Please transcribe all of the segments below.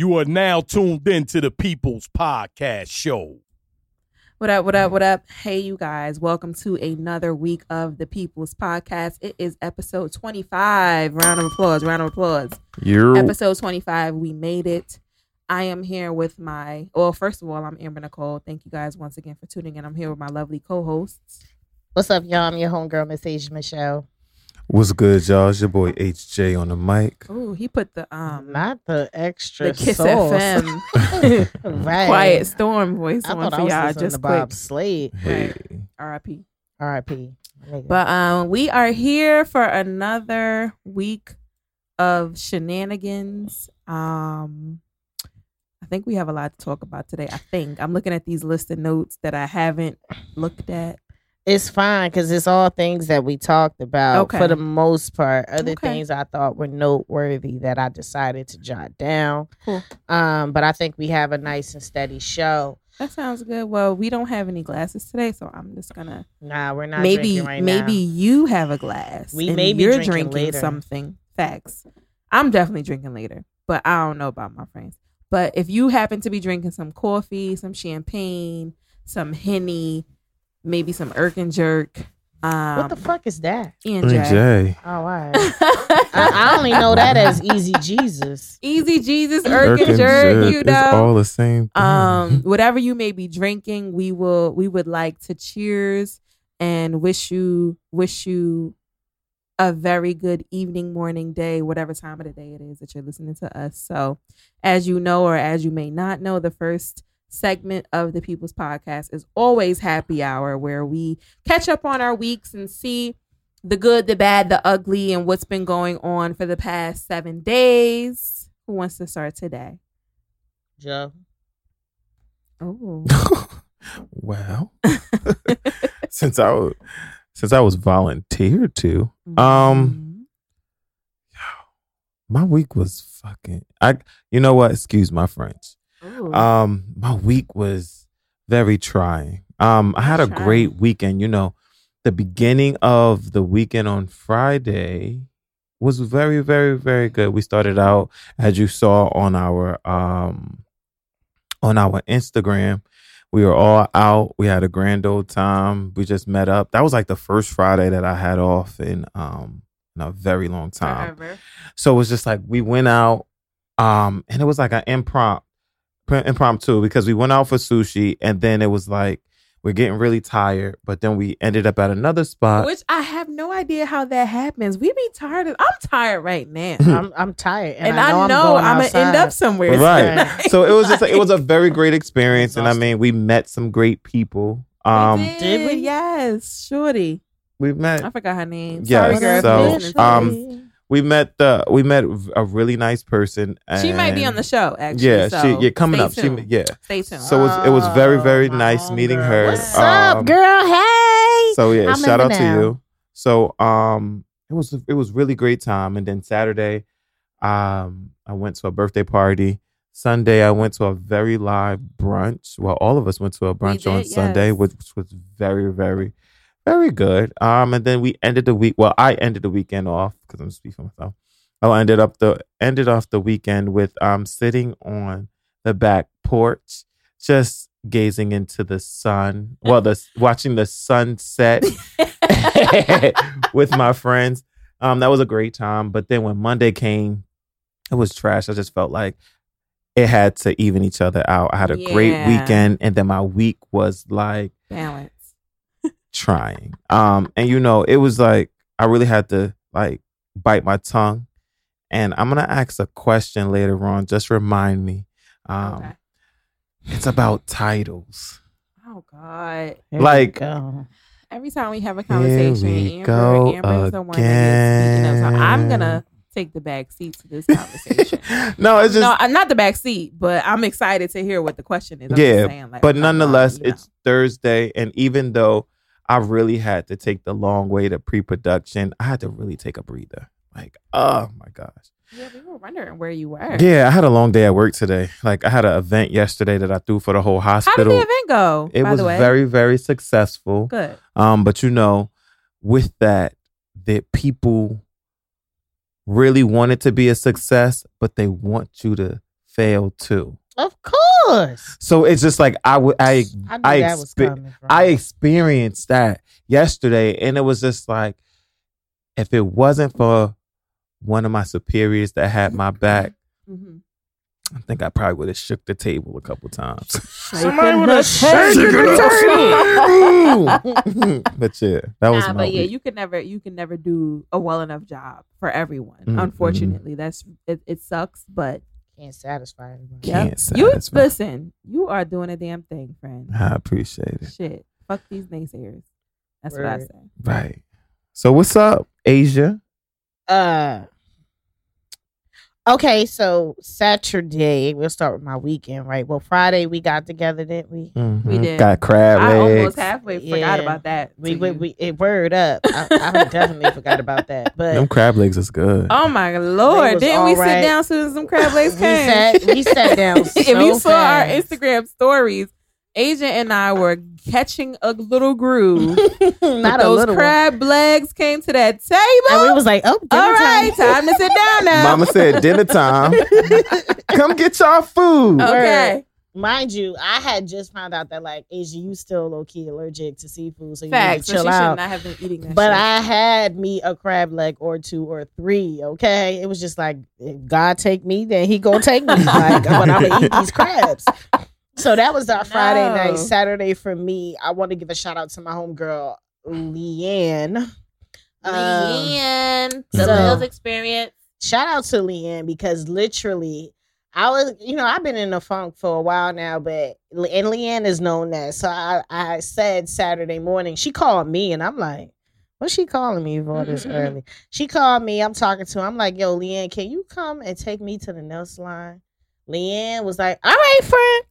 You are now tuned in to the People's Podcast Show. What up, what up, what up? Hey, you guys. Welcome to another week of the People's Podcast. It is episode 25. Round of applause, round of applause. You're Episode 25. We made it. I am here with my, well, first of all, I'm Amber Nicole. Thank you guys once again for tuning in. I'm here with my lovely co hosts. What's up, y'all? I'm your homegirl, Miss Asia Michelle. What's good, y'all? It's your boy HJ on the mic. Oh, he put the um Not the extra the Kiss sauce. FM right. Quiet Storm voice I on thought I for was y'all. Just to quick. Bob Slade. Hey, R.I.P. R.I.P. Nigga. But um, we are here for another week of shenanigans. Um, I think we have a lot to talk about today. I think I'm looking at these list of notes that I haven't looked at. It's fine because it's all things that we talked about Okay. for the most part. Other Okay. things I thought were noteworthy that I decided to jot down. Cool. Um, but I think we have a nice and steady show. That sounds good. Well, we don't have any glasses today, so I'm just gonna Nah, we're not maybe drinking right maybe now. you have a glass. We and may be you're drinking drinking later. something. Facts. I'm definitely drinking later, but I don't know about my friends. But if you happen to be drinking some coffee, some champagne, some henny, maybe some Erkin jerk, um, What the fuck is that? Ian Hey, Oh, all right. I, I only know that as Easy Jesus. Easy Jesus, Erkin Erkin jerk, Jerk, you it's know. all the same. Thing. um whatever you may be drinking we will we would like to cheers and wish you wish you a very good evening morning day whatever time of the day it is that you're listening to us so as you know or as you may not know the first segment of the people's podcast is always happy hour where we catch up on our weeks and see the good the bad the ugly and what's been going on for the past seven days who wants to start today Joe. oh well, since I was, since I was volunteered to, Um, my week was fucking. I you know what? Excuse my French. Ooh. Um, my week was very trying. Um, I had a Trying. great weekend. You know, the beginning of the weekend on Friday was very, very, very good. We started out as you saw on our um on our Instagram. We were all out. We had a grand old time. We just met up. That was like the first Friday that I had off in um in a very long time. Forever. So it was just like we went out, um, and it was like an impromptu, impromptu because we went out for sushi, and then it was like we're getting really tired, but then we ended up at another spot. Which I have no idea how that happens. We be tired. Of, I'm tired right now, I'm I'm tired, and, and, I know, I know I'm, I'm, going gonna end up somewhere. Right. tonight. so it was just like, it was a very great experience, and I mean we met some great people. We Um, did, Did we? Yes, Shorty. we met I forgot her name. Yes, Sorry, girl. so, you're listening to um, this. We met the we met a really nice person. she might be on the show. Actually, Yeah, so she yeah coming stay up. She Tuned. yeah. Stay tuned. So it was it was very very Oh, nice meeting homegirl. her. What's Um, up, girl? Hey. So yeah, I shout out remember to you. So um it was it was really great time and then Saturday um I went to a birthday party. Sunday I went to a very live brunch. Well, all of us went to a brunch on did, Sunday yes. which was very very very good. Um and then we ended the week well, I ended the weekend off cuz I'm speaking for myself. I ended up the ended off the weekend with um sitting on the back porch just gazing into the sun. Well, the watching the sunset with my friends. Um, that was a great time. But then when Monday came, it was trash. I just felt like it had to even each other out. I had a great weekend, and then my week was like Balance. Trying. Um, and you know, it was like I really had to like bite my tongue. And I'm gonna ask a question later on. Just remind me. Um, okay. it's about titles. Oh God. Here like- we go. Every time we have a conversation, we Amber, go Amber is the one that gets speaking of. So I'm gonna take the back seat to this conversation. no, it's just no, I'm not the back seat, but I'm excited to hear what the question is. I'm Yeah, saying, like, but nonetheless, not, you know. it's Thursday, and even though I really had to take the long way to pre-production, I had to really take a breather. Like, oh my gosh. Yeah, we were wondering where you were. Yeah, I had a long day at work today. Like, I had an event yesterday that I threw for the whole hospital. How did the event go? it by was the way? very, very successful. good. Um, but you know, with that, that people really want it to be a success, but they want you to fail too. Of course. So it's just like I would I I knew I that was expe- coming. I experienced that yesterday, and it was just like if it wasn't for one of my superiors that had my back, Mhm. I think I probably would have shook the table a couple times. Somebody would've shaken the table. but yeah, that was Nah, my but yeah, you can never you can never do a well enough job for everyone. Mm, Unfortunately, that's it, it sucks, but Can't satisfy everybody. yeah, Can't you satisfy. listen. You are doing a damn thing, friend. I appreciate it. Shit, fuck these naysayers. That's what I say. Right. So what's up, Asia? Uh Okay, so Saturday, we'll start with my weekend, right? Well, Friday we got together, didn't we? Mhm. did. Got crab legs. I legs. almost halfway forgot about that. We we, we it word up. I, I definitely forgot about that. But them crab legs is good. Oh my lord! Didn't we sit down soon as some crab legs we came? sat we sat down. if you saw our. Instagram stories, Asia and I were catching a little groove. not a those little one. crab legs came to that table. And we was like, oh, dinner All right, time. time to sit down now. Mama said dinner time. Come get y'all food. okay. Mind you, I had just found out that like Asia, you still low key allergic to seafood, so you Facts. need So to she chill should out. not have been eating that. But shit. I had me a crab leg or two or three. Okay, it was just like if God take me, then He gonna take me. like when I'm gonna eat these crabs. So that was our Friday No. night. Saturday for me, I want to give a shout out to my homegirl Leanne. Um, Leanne, the so- Lils experience. shout out to Leanne because literally I was, you know, I've been in the funk for a while now, but and Leanne is known that. So I, I said Saturday morning, she called me and I'm like, what's she calling me for this early? She called me, I'm talking to her. I'm like, yo, Leanne, can you come and take me to the nail salon? Leanne was like, all right, friend.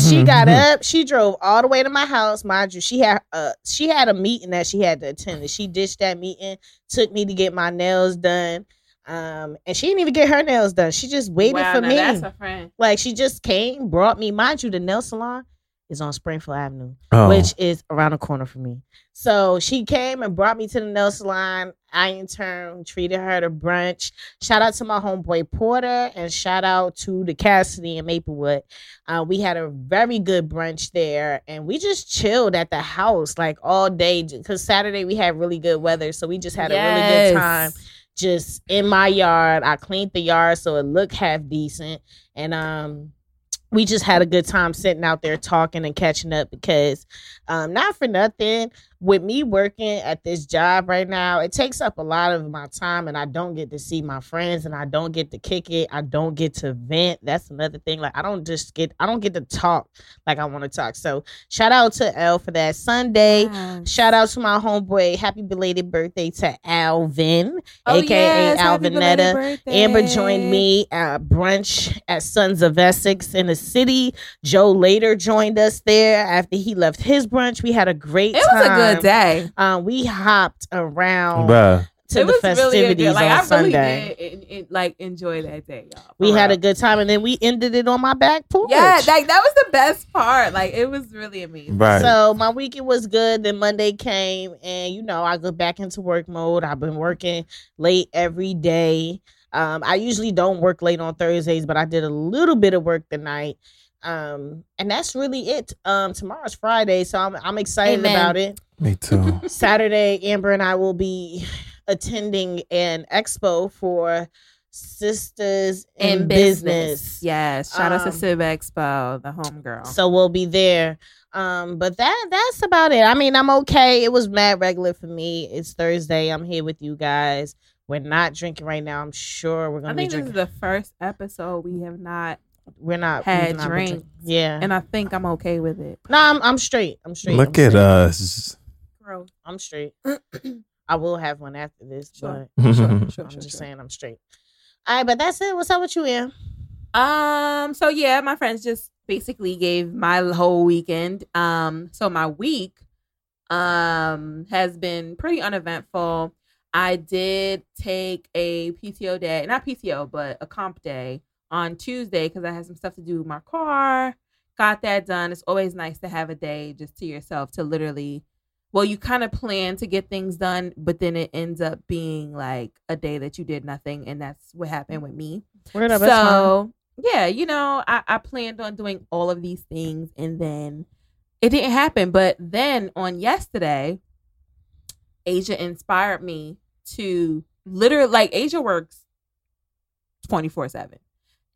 She got up. She drove all the way to my house. Mind you, she had uh she had a meeting that she had to attend. And she ditched that meeting, took me to get my nails done. Um, and she didn't even get her nails done. She just waited wow, for now me. That's a friend. like she just came, brought me. Mind you, the nail salon is on Springfield Avenue, Oh. which is around the corner for me. So she came and brought me to the nail salon. I in turn treated her to brunch. Shout out to my homeboy Porter and shout out to the Cassidy in Maplewood. Uh, we had a very good brunch there and we just chilled at the house like all day because Saturday we had really good weather. So we just had a really good time just in my yard. I cleaned the yard so it looked half decent. And um we just had a good time sitting out there talking and catching up because um not for nothing with me working at this job right now it takes up a lot of my time and i don't get to see my friends and i don't get to kick it i don't get to vent that's another thing like i don't just get i don't get to talk like i want to talk so shout out to l for that sunday Wow. Shout out to my homeboy. Happy belated birthday to Alvin, Oh, aka yes, Alvinetta. Amber joined me at brunch at Sons of Essex in the city. Joe later joined us there after he left his brunch. We had a great It time. was a good day. Um, we hopped around Bruh. to it the was really a festivities good. Like on I really Sunday. did, en- en- like enjoy that day, y'all. We for had a good time, and then we ended it on my back porch. yeah, like that was the best part. Like it was really amazing. Right. So my weekend was good. Then Monday came, and you know I go back into work mode. I've been working late every day. Um, I usually don't work late on Thursdays, but I did a little bit of work tonight. Um, and that's really it. Um, tomorrow's Friday, so I'm I'm excited Amen. about it. Me too. Saturday, Amber and I will be attending an expo for Sisters in, in business. business. Yes. Shout out Um, to Civ Expo, the homegirl. So we'll be there. Um, but that that's about it. I mean, I'm okay. It was mad regular for me. It's Thursday. I'm here with you guys. We're not drinking right now. I'm sure we're gonna be drinking. I think this drinking. is the first episode we have not, we're not had we've not been drinks. drinking. Yeah. and I think I'm okay with it. no, I'm I'm straight. I'm straight. Look I'm at straight. us. bro. I'm straight. I will have one after this, Sure. but Sure, I'm sure, just sure. saying I'm straight. All right, but that's it. What's up with you, Em? Um. So yeah, my friends just basically gave my whole weekend. Um. So my week, um, has been pretty uneventful. I did take a PTO day, not PTO, but a comp day on Tuesday because I had some stuff to do with my car. Got that done. It's always nice to have a day just to yourself to literally. Well, you kind of plan to get things done, but then it ends up being like a day that you did nothing, and that's what happened with me Word up, so yeah, you know, I, I planned on doing all of these things and then it didn't happen. But then on yesterday, Asia inspired me to literally like Asia works 24 7.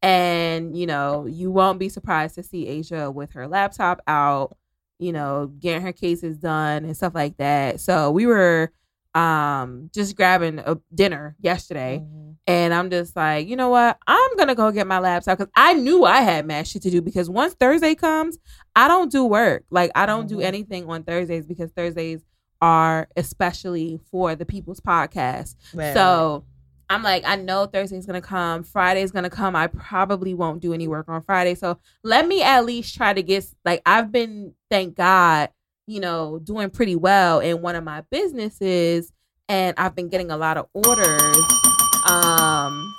And, you know, you won't be surprised to see Asia with her laptop out, you know, getting her cases done and stuff like that. So we were um just grabbing a dinner yesterday Mhm. and I'm just like, you know what? I'm gonna go get my laptop because I knew I had mad shit to do. Because once Thursday comes, I don't do work. Like I don't do Mhm. anything on Thursdays because Thursdays are especially for the People's Podcast. Right, So I'm like, I know Thursday's gonna come, Friday's gonna come. I probably won't do any work on Friday. So let me at least try to get like I've been, thank God, you know, doing pretty well in one of my businesses, and I've been getting a lot of orders. Um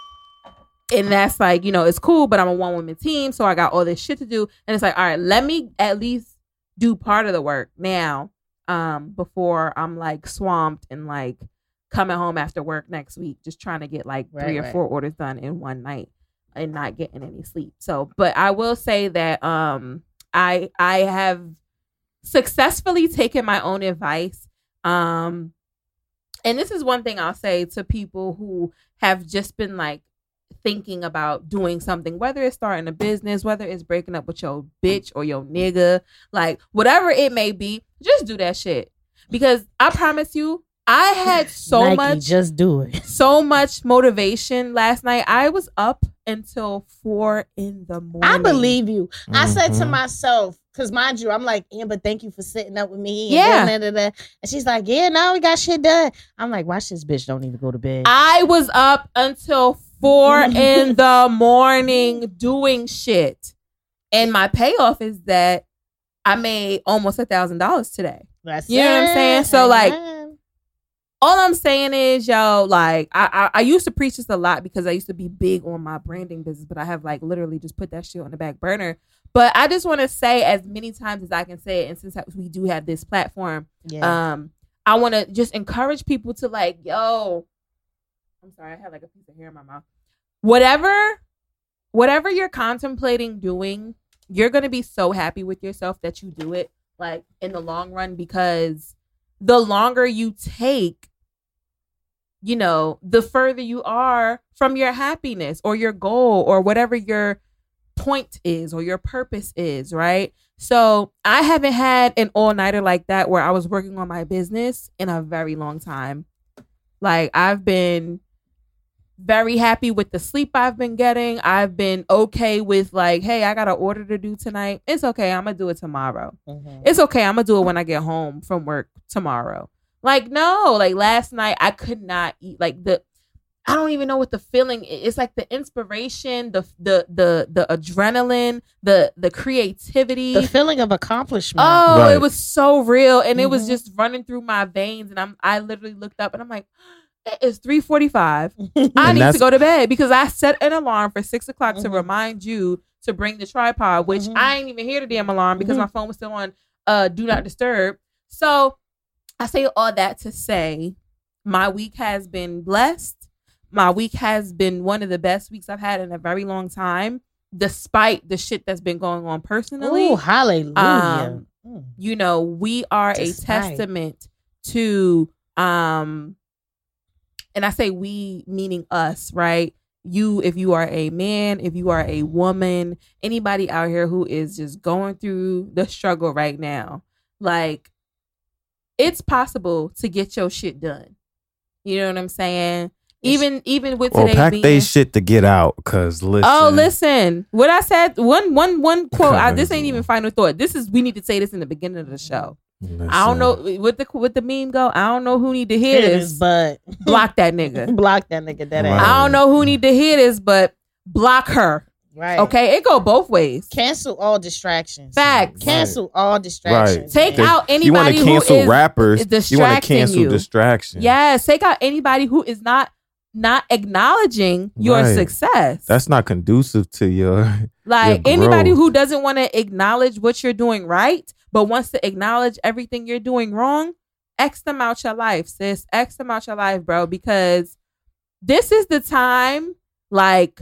and that's like, you know, it's cool, but I'm a one woman team, so I got all this shit to do. And it's like, all right, let me at least do part of the work now, um, before I'm like swamped and like coming home after work next week, just trying to get like Right, three or right. four orders done in one night and not getting any sleep. So, but I will say that um I I have successfully taken my own advice. Um and this is one thing I'll say to people who have just been like thinking about doing something, whether it's starting a business, whether it's breaking up with your bitch or your nigga, like whatever it may be, just do that shit. Because I promise you, I had so Nike, much Just do it. so much motivation last night. I was up until four in the morning. I believe you. I said to Mhm. myself, because mind you, I'm like, Amber, thank you for sitting up with me. and Yeah. da, da, da, da." And she's like, yeah, now we got shit done. I'm like, watch this bitch don't even go to bed. I was up until four in the morning doing shit. And my payoff is that I made almost a thousand dollars today. That's You know what I'm saying? So, like, Amen. All I'm saying is, yo, like I, I I used to preach this a lot because I used to be big on my branding business, but I have like literally just put that shit on the back burner. But I just want to say as many times as I can say it, and since we do have this platform, yeah. um, I want to just encourage people to like, yo, I'm sorry, I had like a piece of hair in my mouth. Whatever, whatever you're contemplating doing, you're gonna be so happy with yourself that you do it, like in the long run, because the longer you take, you know, the further you are from your happiness or your goal or whatever your point is or your purpose is, right? So I haven't had an all nighter like that where I was working on my business in a very long time. Like I've been very happy with the sleep I've been getting. I've been okay with like, hey, I got an order to do tonight. It's okay. I'm gonna do it tomorrow. Mhm. It's okay. I'm gonna do it when I get home from work tomorrow. Like no, like last night I could not eat. Like the, I don't even know what the feeling. i- It's like the inspiration, the the the the adrenaline, the the creativity. the feeling of accomplishment. Oh, Right. it was so real, and it was Mhm. just running through my veins. And I'm I literally looked up and I'm like, it's three forty five. I need to go to bed because I set an alarm for six o'clock to Mhm. remind you to bring the tripod, which Mhm. I ain't even hear the damn alarm because Mhm. my phone was still on uh do not disturb. So I say all that to say my week has been blessed. My week has been one of the best weeks I've had in a very long time, despite the shit that's been going on personally Ooh, hallelujah. Um, Mm. you know we are a testament to um and i say we meaning us right you if you are a man if you are a woman anybody out here who is just going through the struggle right now like it's possible to get your shit done you know what i'm saying even even with Well, today pack being they shit to get out, cause oh, listen. Oh, listen. What I said, one one one quote. I, this ain't even final thought. This is we need to say this in the beginning of the show. I don't know with the with the meme go. I don't know who need to hear It this. is, but block that nigga. block that nigga. That Right. ass. I don't know who need to hear this, but block her. Right. Okay, it go both ways. Cancel all distractions. Facts. Cancel all distractions. Right. Take man. out you want anybody to cancel rappers. You want to cancel you. distraction. Yes, take out anybody who is not not acknowledging your Right. success. That's not conducive to your. Like your anybody who doesn't want to acknowledge what you're doing right, but wants to acknowledge everything you're doing wrong, X them out your life, sis. X them out your life, bro, because this is the time, like,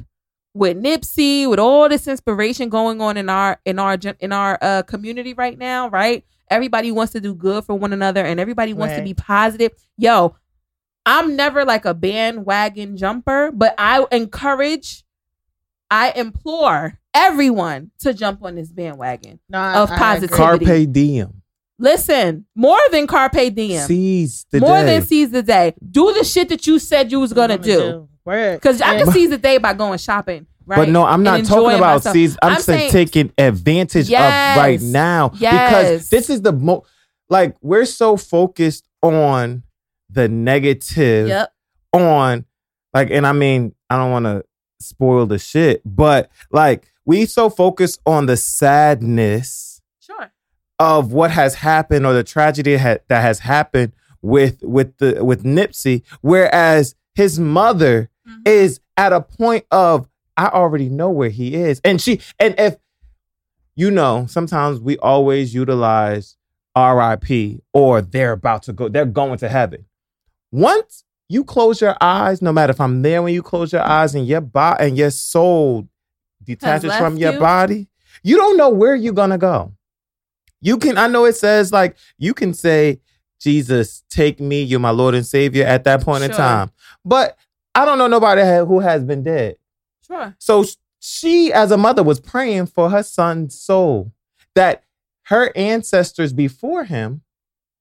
with Nipsey, with all this inspiration going on in our in our in our uh, community right now, right? Everybody wants to do good for one another, and everybody wants to be positive. Yo, I'm never like a bandwagon jumper, but I encourage, I implore everyone to jump on this bandwagon. No, I- Of positivity. Carpe diem. Listen, more than carpe diem, Seize the more day. than seize the day. Do the shit that you said you was gonna do. Word. Because I Yeah. can seize the day by going shopping, right? But no, I'm not talking about myself. seize. I'm, I'm saying, taking advantage Yes. of right now because this is the mo like we're so focused on the negative Yep. on like and I mean I don't want to spoil the shit but like we so focused on the sadness Sure. of what has happened or the tragedy ha- that has happened with with the with Nipsey whereas his mother Mhm. is at a point of I already know where he is. And she and if you know sometimes we always utilize RIP or they're about to go they're going to heaven. Once you close your eyes no matter if I'm there when you close your eyes and your body and your soul detaches from your you. body you don't know where you're gonna go. You can I know it says like you can say Jesus take me you're my Lord and Savior at that point in time. But I don't know nobody who has been dead Sure. so she, as a mother, was praying for her son's soul that her ancestors before him,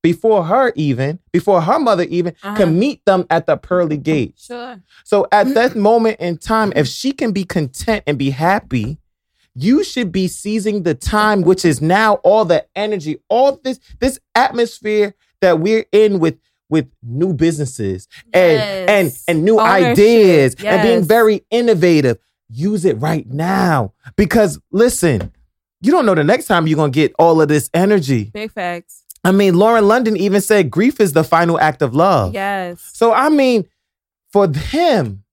before her even, before her mother even, Uh-huh. can meet them at the pearly gates. Sure. So at that moment in time, if she can be content and be happy, you should be seizing the time, which is now all the energy, all this this atmosphere that we're in with with new businesses and and Yes. and new Ownership. ideas and being very innovative. Use it right now because listen, you don't know the next time you're gonna get all of this energy. Big facts. I mean, Lauren London even said grief is the final act of love. Yes. So I mean, for him,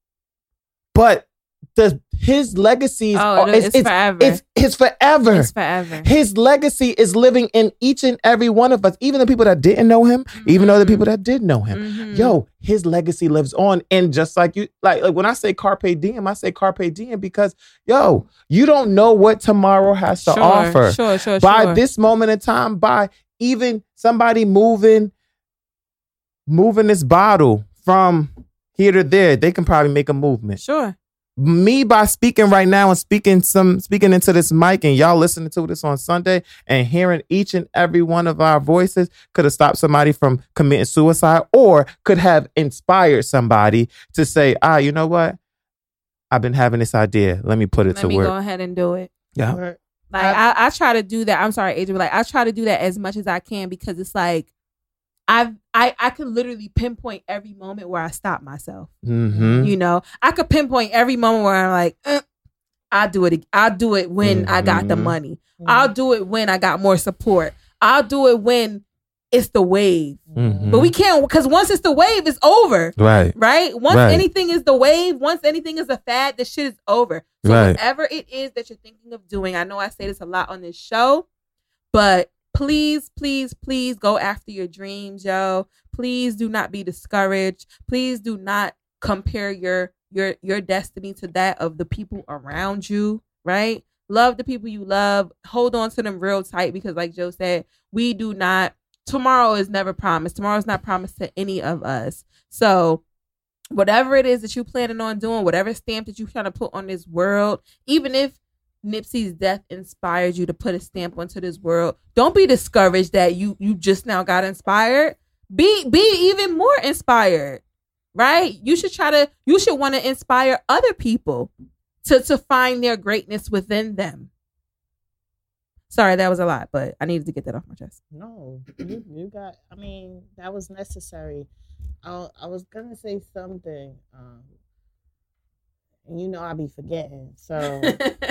but the his legacy is Oh, it- it's, it's forever. It's, it's forever. It's forever. his legacy is living in each and every one of us, even the people that didn't know him, even though the people that did know him. Mhm. Yo, his legacy lives on. And just like you, like, like when I say carpe diem, I say carpe diem because yo, you don't know what tomorrow has to sure, offer. Sure, sure, by sure. this moment in time, by even somebody moving, moving this bottle from here to there, they can probably make a movement. Sure. Me by speaking right now and speaking some speaking into this mic and y'all listening to this on Sunday and hearing each and every one of our voices could have stopped somebody from committing suicide or could have inspired somebody to say, ah, you know what? I've been having this idea. Let me put it Let to me work. go ahead and do it. Yeah. Like I- I, I try to do that. I'm sorry, Adrian. Like I try to do that as much as I can because it's like I've I I can literally pinpoint every moment where I stop myself. Mm-hmm. You know, I could pinpoint every moment where I'm like, "Uh, I'll do it. I'll do it when I got the Mhm. money. I'll do it when I got more support. I'll do it when it's the wave. Mhm. But we can't because once it's the wave, it's over. Right. Right? Once Right. anything is the wave, once anything is a fad, the shit is over. So Right. whatever it is that you're thinking of doing, I know I say this a lot on this show, but please, please, please go after your dreams, yo. Please do not be discouraged. Please do not compare your your your destiny to that of the people around you, right? Love the people you love. Hold on to them real tight because like Joe said, we do not tomorrow is never promised. Tomorrow is not promised to any of us. So whatever it is that you're planning on doing, whatever stamp that you're trying to put on this world, even if Nipsey's death inspired you to put a stamp onto this world, don't be discouraged that you you just now got inspired. Be be even more inspired. Right? You should try to you should want to inspire other people to to find their greatness within them. Sorry, that was a lot, but I needed to get that off my chest. No, you, you got. I mean, that was necessary. I I was gonna say something, um, you know I be forgetting, so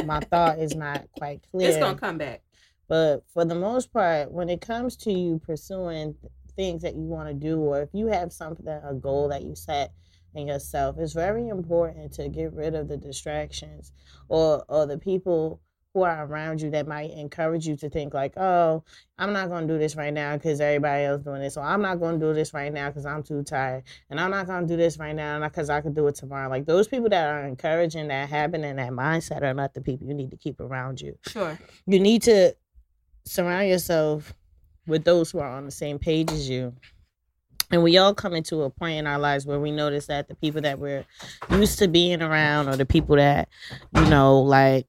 my thought is not quite clear. It's gonna come back. But for the most part, when it comes to you pursuing things that you want to do, or if you have something, a goal that you set in yourself, it's very important to get rid of the distractions or or the people who are around you that might encourage you to think like, oh, I'm not going to do this right now because everybody else doing this. So I'm not going to do this right now because I'm too tired. And I'm not going to do this right now because I could do it tomorrow. Like those people that are encouraging that habit and that mindset are not the people you need to keep around you. Sure. You need to surround yourself with those who are on the same page as you. And we all come into a point in our lives where we notice that the people that we're used to being around or the people that, you know, like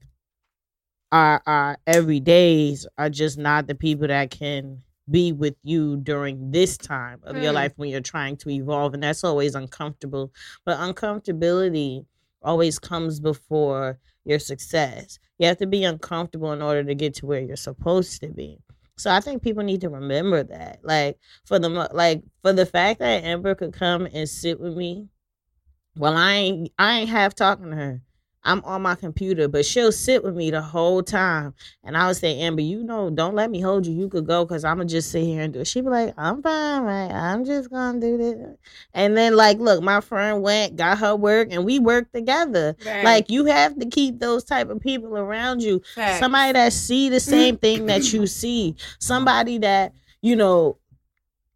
our our everydays are just not the people that can be with you during this time of your Mm. life when you're trying to evolve and that's always uncomfortable. But uncomfortability always comes before your success. You have to be uncomfortable in order to get to where you're supposed to be. So i think people need to remember that. Like for the like for the fact that amber could come and sit with me well i ain't i ain't half talking to her I'm on my computer, but she'll sit with me the whole time. And I would say, Amber, you know, don't let me hold you. You could go because I'm going to just sit here and do it. She'd be like, I'm fine, right? I'm just going to do this. And then, like, look, my friend went, got her work, and we worked together. Like, you have to keep those type of people around you. Facts. Somebody that see the same thing that you see. Somebody that, you know,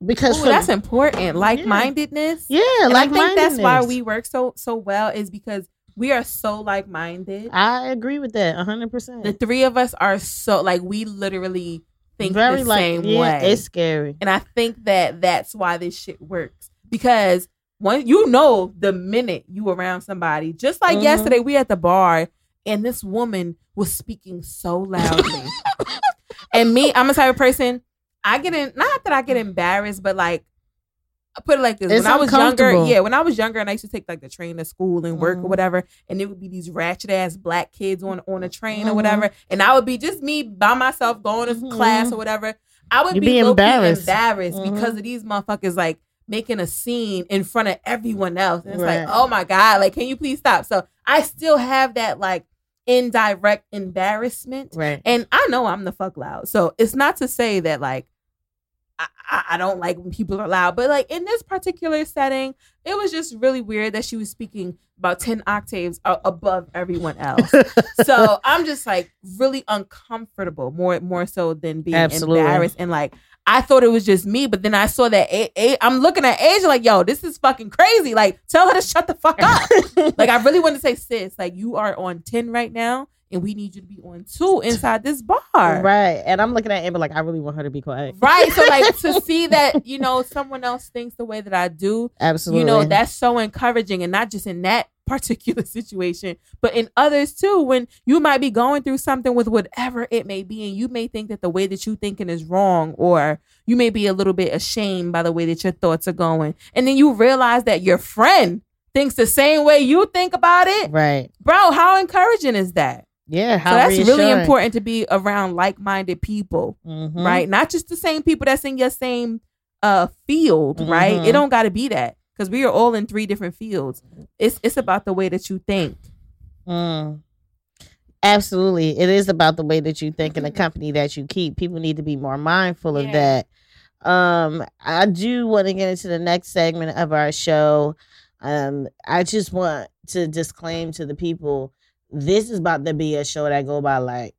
because Ooh, for- that's important. Like mindedness. yeah, And like I think that's why we work so so well is because we are so like minded. I agree with that 100%. The three of us are so like we literally think the same yeah, way. It's scary. And I think that that's why this shit works because one, you know, the minute you around somebody, just like Mhm. yesterday, we at the bar and this woman was speaking so loudly. and me, I'm a type of person. I get in, not that I get embarrassed, but like, I put it like this: It's when I was younger, yeah, when I was younger, and I used to take like the train to school and work Mhm. or whatever, and it would be these ratchet ass black kids on on a train or Mhm. whatever, and I would be just me by myself going to Mhm. class or whatever. I would You'd be, be embarrassed. embarrassed Mhm. because of these motherfuckers like making a scene in front of everyone else. And it's Right. like, oh my God, like, can you please stop? So I still have that like indirect embarrassment. Right. And I know I'm the fuck loud. So it's not to say that like I, I, don't like when people are loud, but like in this particular setting, it was just really weird that she was speaking about 10 octaves above everyone else. so I'm just like really uncomfortable, more more so than being Absolutely. embarrassed. And like I thought it was just me, but then I saw that A- A- I'm looking at Asia like, yo, this is fucking crazy. Like, tell her to shut the fuck up. like, I really want to say, sis, like you are on 10 right now, and we need you to be on two inside this bar. Right. And I'm looking at Amber like I really want her to be quiet. Right. So like to see that, you know, someone else thinks the way that I do, Absolutely. you know, that's so encouraging and not just in that particular situation, but in others too, when you might be going through something with whatever it may be, and you may think that the way that you're thinking is wrong, or you may be a little bit ashamed by the way that your thoughts are going. And then you realize that your friend thinks the same way you think about it. right. Bro, how encouraging is that? Yeah. So that's really important to be around like-minded people Mhm. right? Not just the same people that's in your same uh field, right? Mhm. It don't got to be that because we are all in three different fields. It's it's about the way that you think. Mm. Absolutely. It is about the way that you think and the company that you keep. People need to be more mindful of Yeah. that. Um, I do want to get into the next segment of our show. Um, I just want to disclaim to the people this is about to be a show that go by like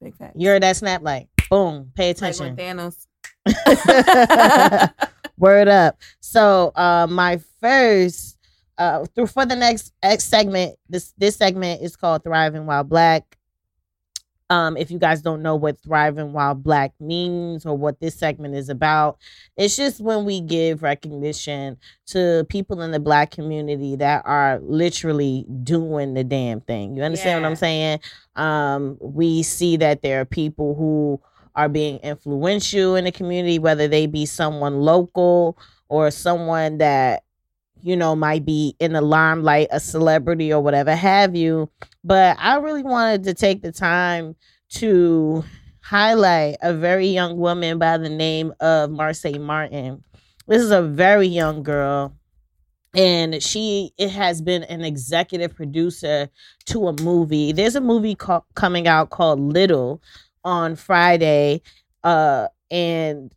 Big fact. you heard that snap like boom, pay like attention. Thanos. Word up. So uh my first uh through for the next X segment, this this segment is called Thriving While Black. Um, if you guys don't know what thriving while black means or what this segment is about, it's just when we give recognition to people in the black community that are literally doing the damn thing. You understand what I'm saying? Um, we see that there are people who are being influential in the community, whether they be someone local or someone that, you know, might be in the limelight, a celebrity or whatever have you. But I really wanted to take the time to highlight a very young woman by the name of Marsai Martin. This is a very young girl. And she it has been an executive producer to a movie. There's a movie coming out called Little on Friday. Uh and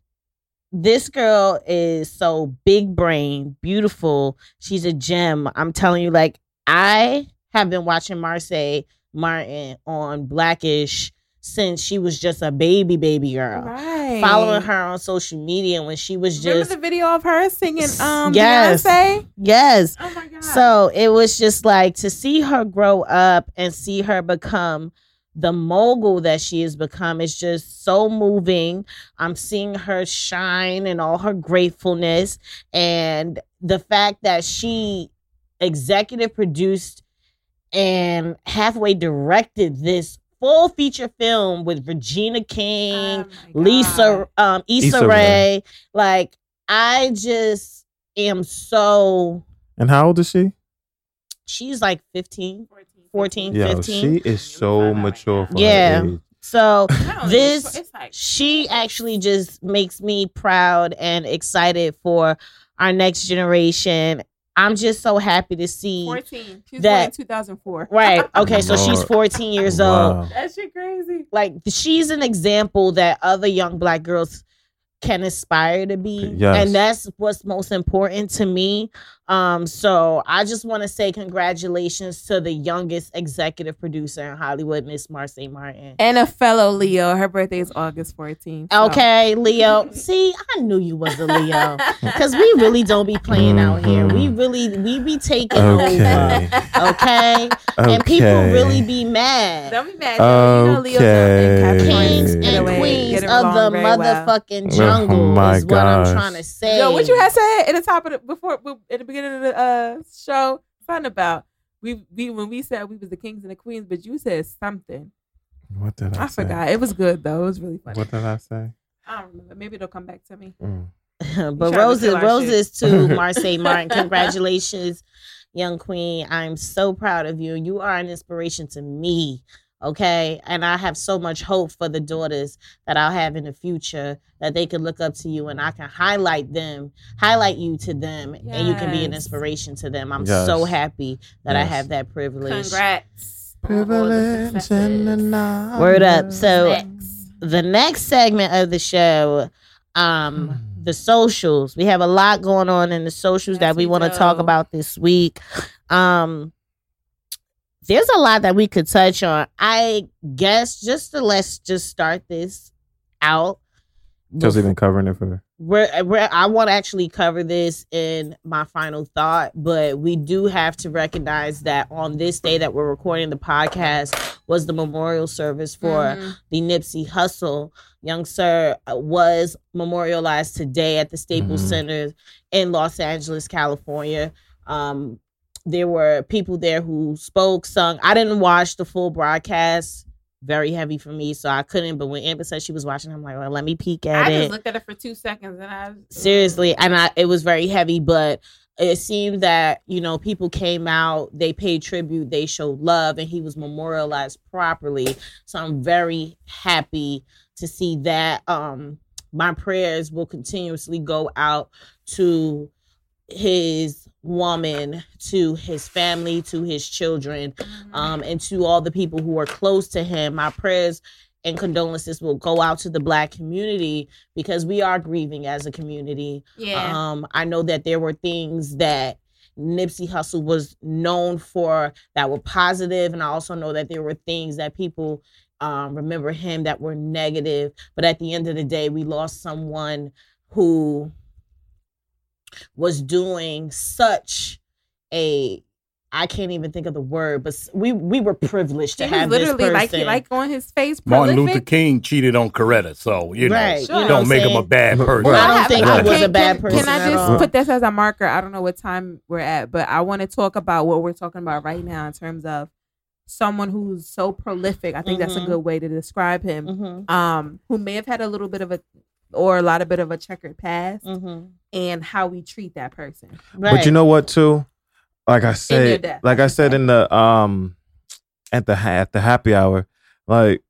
this girl is so big brain, beautiful. She's a gem. I'm telling you, like, I have been watching Marsai Martin on black-ish since she was just a baby, baby girl. Right. Following her on social media when she was Remember just the video of her singing um Yes. Beyonce? yes. Oh my god. So it was just like to see her grow up and see her become the mogul that she has become is just so moving. I'm seeing her shine and all her gratefulness and the fact that she executive produced and halfway directed this full feature film with Regina King, Oh Lisa God. um Issa, Issa Rae. Rae. Like I just am so And how old is she? she's like 15 14, 14, Yo, 15. she is so mature for Yeah. her age. so This- it's- it's like- she actually just makes me proud and excited for our next generation i'm just so happy to see 14. She was that- born in 2004. right okay so she's 14 years old Wow. That shit crazy. like she's an example that other young black girls can aspire to be Yes. and that's what's most important to me um so i just want to say congratulations to the youngest executive producer in hollywood miss Marsai Martin And a fellow Leo. Her birthday is August 14th. so- okay leo see i knew you was a leo because we really don't be playing out here we Mhm. really we be taking Okay. over okay and people really be mad Don't be mad. though. You know Leo's Okay. and Capricorns kings get and away- queens of the very well. motherfucking Oh jungle my is what I'm trying to say. Yo, what you had said at the top of the before at the beginning of the uh, show? fun about we we when we said we was the kings and the queens, but you said something. What did I, I say? forgot. It was good though. It was really funny. What did I say? I don't remember. Maybe it'll come back to me. Mm. but trying to roses, steal roses to Marsai Martin. Congratulations, young queen. I'm so proud of you. You are an inspiration to me. Okay. And I have so much hope for the daughters that I'll have in the future that they can look up to you and I can highlight them, highlight you to them, and you can be an inspiration to them. I'm Yes. so happy that I have that privilege. Congrats. on all the Privilege and the successes. Word up. So Next. the next segment of the show, um, the socials. We have a lot going on in the socials Yes, that we we want to talk about this week. Um, there's a lot that we could touch on. I guess just to let's just start this out. Because we've been covering it for. We're, we're, I want to actually cover this in my final thought, but we do have to recognize that on this day that we're recording the podcast was the memorial service for Mhm. the Nipsey Hussle. Young Sir uh, was memorialized today at the Staples Mhm. Center in Los Angeles, California. Um, there were people there who spoke, sung. I didn't watch the full broadcast. Very heavy for me, so I couldn't. But when Amber said she was watching, I'm like, well, let me peek at I it I just looked at it for two seconds and I seriously and i it was very heavy but it seemed that you know people came out they paid tribute they showed love and he was memorialized properly so i'm very happy to see that um my prayers will continuously go out to his woman to his family to his children Mm-hmm. um, and to all the people who are close to him. My prayers and condolences will go out to the black community because we are grieving as a community. yeah. Um, I know that there were things that Nipsey Hussle was known for that were positive, and I also know that there were things that people um, remember him that were negative. But at the end of the day, we lost someone who was doing such a I can't even think of the word, but we we were privileged to he was have this person. like he like on his face. Martin. Luther King cheated on Coretta, so you know, Right, you don't I'm make him a bad person. Well, I don't have- think he was a bad person Can I at just all. put this as a marker? I don't know what time we're at, but I want to talk about what we're talking about right now in terms of someone who's so prolific. I think that's a Mhm. good way to describe him. Mhm, Um, who may have had a little bit of a or a lot of bit of a checkered past, mhm. And how we treat that person. But you know what, too? Like I said, like I said in the um, at the at the happy hour, like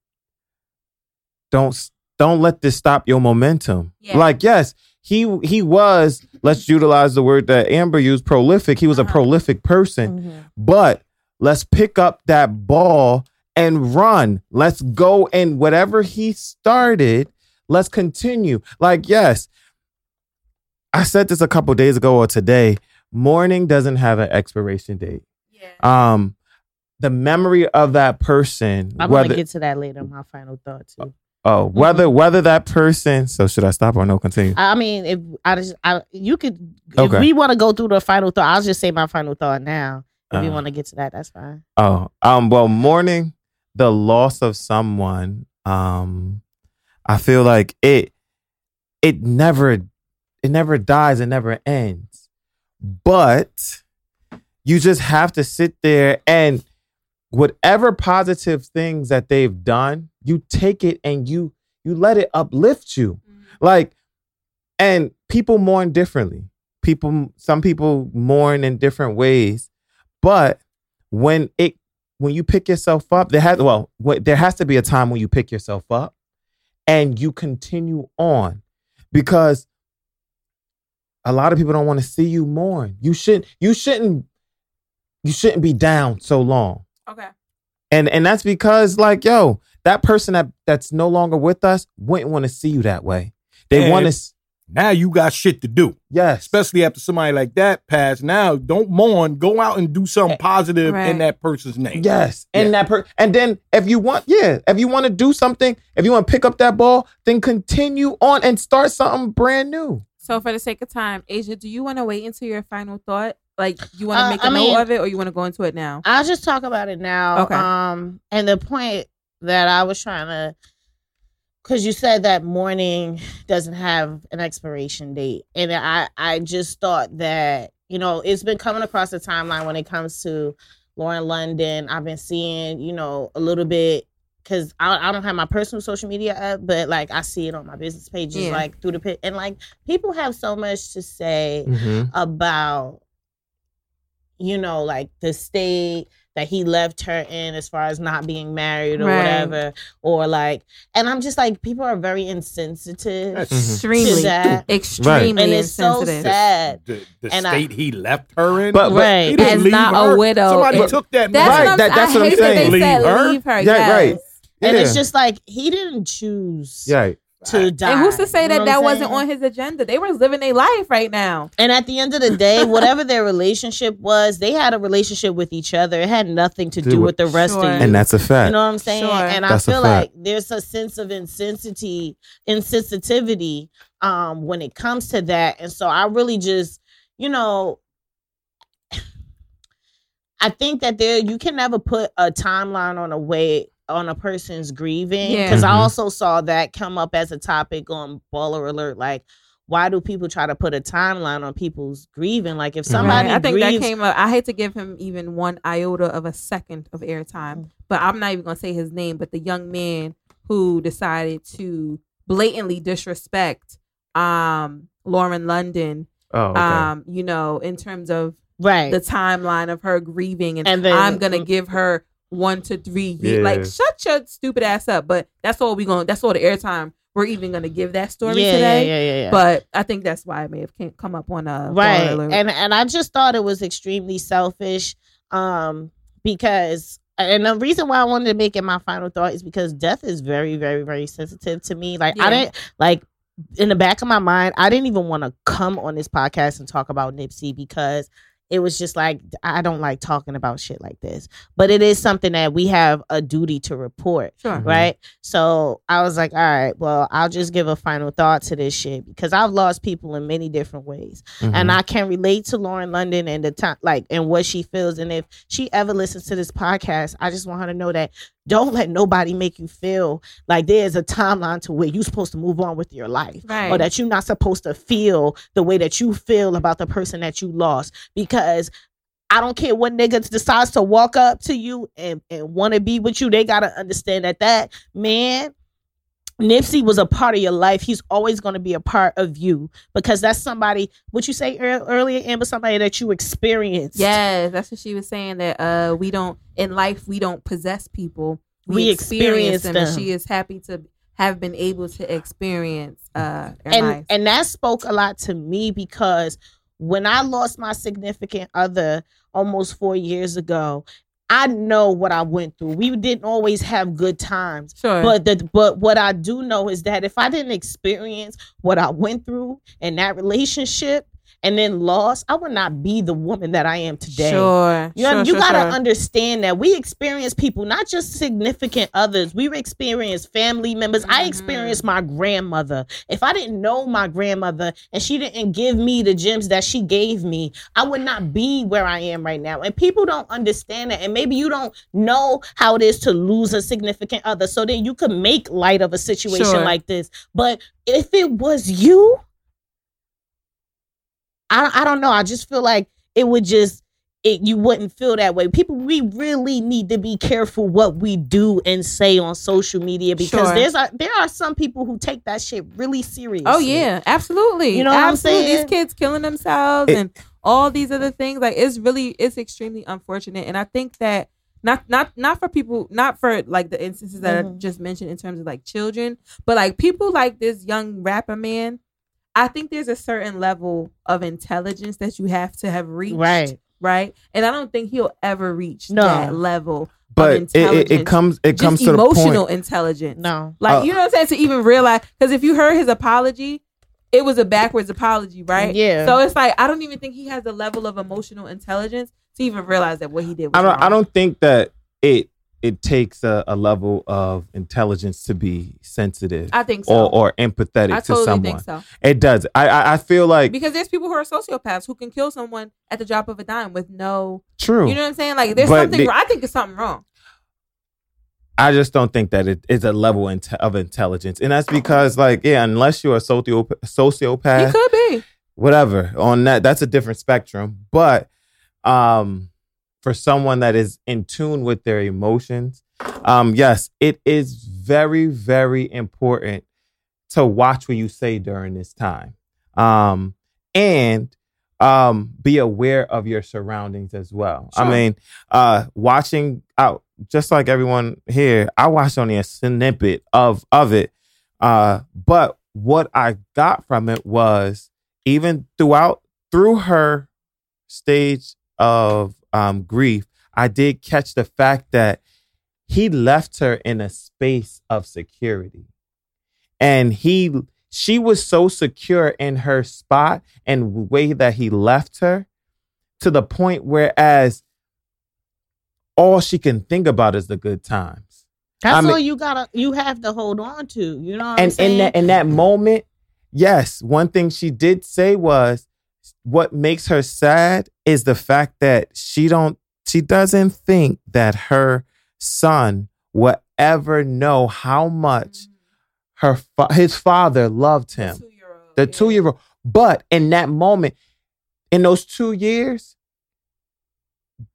don't don't let this stop your momentum. Yeah. Like yes, he he was. Let's utilize the word that Amber used. Prolific. He was a Uh-huh. prolific person. Mhm. But let's pick up that ball and run. Let's go and whatever he started, let's continue. Like, yes, I said this a couple days ago or today. Mourning doesn't have an expiration date. Yeah. Um, the memory of that person, I'm whether gonna get to that later. My final thought too. oh whether whether that person. So should I stop or no? Continue. I mean, if I just, I, you could, if we want to go through the final thought, I'll just say my final thought now. If you Uh, want to get to that, that's fine. Oh, um, well, mourning the loss of someone, um, I feel like it, it never, it never dies, it never ends. But you just have to sit there and whatever positive things that they've done, you take it and you you let it uplift you. Mm-hmm. Like, and people mourn differently. People, some people mourn in different ways, but when it when you pick yourself up, there has well, there has to be a time when you pick yourself up and you continue on because a lot of people don't want to see you mourn. You shouldn't. You shouldn't. You shouldn't be down so long Okay. and and that's because like yo that person that that's no longer with us wouldn't want to see you that way they want to Now you got shit to do, yes especially after somebody like that passed. Now don't mourn. Go out and do something eh, positive Right. in that person's name. yes and Yeah. that per and then if you want yeah if you want to do something if you want to pick up that ball then continue on and start something brand new So for the sake of time, Asia, do you want to wait until your final thought? Like you want to Uh, make a I note mean- of it, or you want to go into it now? I'll just talk about it now. Okay. Um, and the point that I was trying to, because you said that mourning doesn't have an expiration date, and I I just thought that you know it's been coming across the timeline when it comes to Lauren London. I've been seeing you know a little bit. Cause I, I don't have my personal social media up, but like I see it on my business pages, Yeah. like through the pit, and like people have so much to say mm-hmm. about you know like the state that he left her in as far as not being married or Right. whatever or like and i'm just like people are very insensitive That's Mhm. Extremely, to that. extremely and it's so insensitive. sad the, the And I- state he left her in. But- but- Right. He didn't As leave not a widow. Somebody It- took that That's Right, what that- that's I what I'm hate that saying. they said Leave her? leave her. Yeah, yes. right. And it's just like he didn't choose yeah to die And who's to say You that know that what wasn't on his agenda? They were living their life right now. and at the end of the day whatever their relationship was they had a relationship with each other it had nothing to Do do with the rest Sure. of you and that's a fact You know what I'm saying? Sure. And That's a I feel like there's a sense of insensitivity, insensitivity um, when it comes to that. And so I really just, you know, I think that there you can never put a timeline on a way on a person's grieving Yeah. because I also saw that come up as a topic on Baller Alert. Like, why do people try to put a timeline on people's grieving? Like, if somebody Right. I think grieves, that came up. I hate to give him even one iota of a second of airtime, but I'm not even gonna say his name. But the young man who decided to blatantly disrespect um Lauren London, oh okay. um, you know, in terms of right? the timeline of her grieving and, And then- I'm gonna give her one to three years. Like, shut your stupid ass up. But that's all we going to that's all the airtime we're even gonna give that story yeah, today. yeah, yeah, yeah, yeah. But I think that's why it may have came, come up on a right Alert. and and i just thought it was extremely selfish um because and the reason why i wanted to make it my final thought is because death is very very very sensitive to me like Yeah. i didn't like in the back of my mind i didn't even want to come on this podcast and talk about nipsey because it was just like i don't like talking about shit like this but it is something that we have a duty to report sure. Mhm. right? So I was like, all right, well, I'll just give a final thought to this shit because I've lost people in many different ways, Mhm. and I can relate to Lauren London and the time, like, and what she feels. And if she ever listens to this podcast, I just want her to know that don't let nobody make you feel like there's a timeline to where you're supposed to move on with your life. Right. Or that you're not supposed to feel the way that you feel about the person that you lost. Because I don't care what nigga decides to walk up to you and, and want to be with you. They gotta understand that that man, Nipsey was a part of your life. He's always going to be a part of you because that's somebody. What you say ear- earlier, Amber, somebody that you experienced. Yes, that's what she was saying. That uh, we don't in life we don't possess people. We experience and them. she is happy to have been able to experience uh, and life. and that spoke a lot to me because when I lost my significant other almost four years ago, I know what I went through. We didn't always have good times. sure, But the but what I do know is that if I didn't experience what I went through in that relationship and then lost, I would not be the woman that I am today. Sure. You, know, sure, you sure, gotta sure. understand that we experience people, not just significant others. We experience family members. I Mhm. experienced my grandmother. If I didn't know my grandmother and she didn't give me the gems that she gave me, I would not be where I am right now. And people don't understand that. And maybe you don't know how it is to lose a significant other. So then you could make light of a situation like this. But if it was you, I, I don't know. I just feel like it would just it you wouldn't feel that way. People, we really need to be careful what we do and say on social media because Sure. there's a, there are some people who take that shit really seriously. Oh yeah, absolutely. You know what I'm absolutely. saying? These kids killing themselves It- and all these other things. Like it's really it's extremely unfortunate. And I think that not not not for people not for like the instances that I Mhm. just mentioned in terms of like children, but like people like this young rapper man. I think there's a certain level of intelligence that you have to have reached. Right. Right. And I don't think he'll ever reach No. that level. but it, it, it comes it Just comes to the emotional intelligence. No. Like Uh, you know what I'm saying? To even realize, because if you heard his apology, it was a backwards apology, right? Yeah. So it's like I don't even think he has the level of emotional intelligence to even realize that what he did was I don't. wrong. I don't think that it it takes a, a level of intelligence to be sensitive I think so. or or empathetic I to totally someone. think so. It does. I, I I feel like Because there's people who are sociopaths who can kill someone at the drop of a dime with no, true. you know what I'm saying? Like there's But something. I think there's something wrong. I just don't think that it is a level of intelligence, and that's because, like, yeah, unless you're a socio- He sociopath, could be. whatever, on that, that's a different spectrum. But, um, for someone that is in tune with their emotions, um, yes, it is very, very important to watch what you say during this time, um, and um, be aware of your surroundings as well. I mean, uh, watching out, just like everyone here, I watched only a snippet of of it, uh, but what I got from it was even throughout through her stage of um, grief, I did catch the fact that he left her in a space of security. And he she was so secure in her spot and way that he left her to the point whereas all she can think about is the good times. That's I mean- all you gotta you have to hold on to. You know what I'm and in that in that moment, yes, one thing she did say was what makes her sad is the fact that she don't she doesn't think that her son will ever know how much her fa- his father loved him. The two year old. But in that moment, in those two years,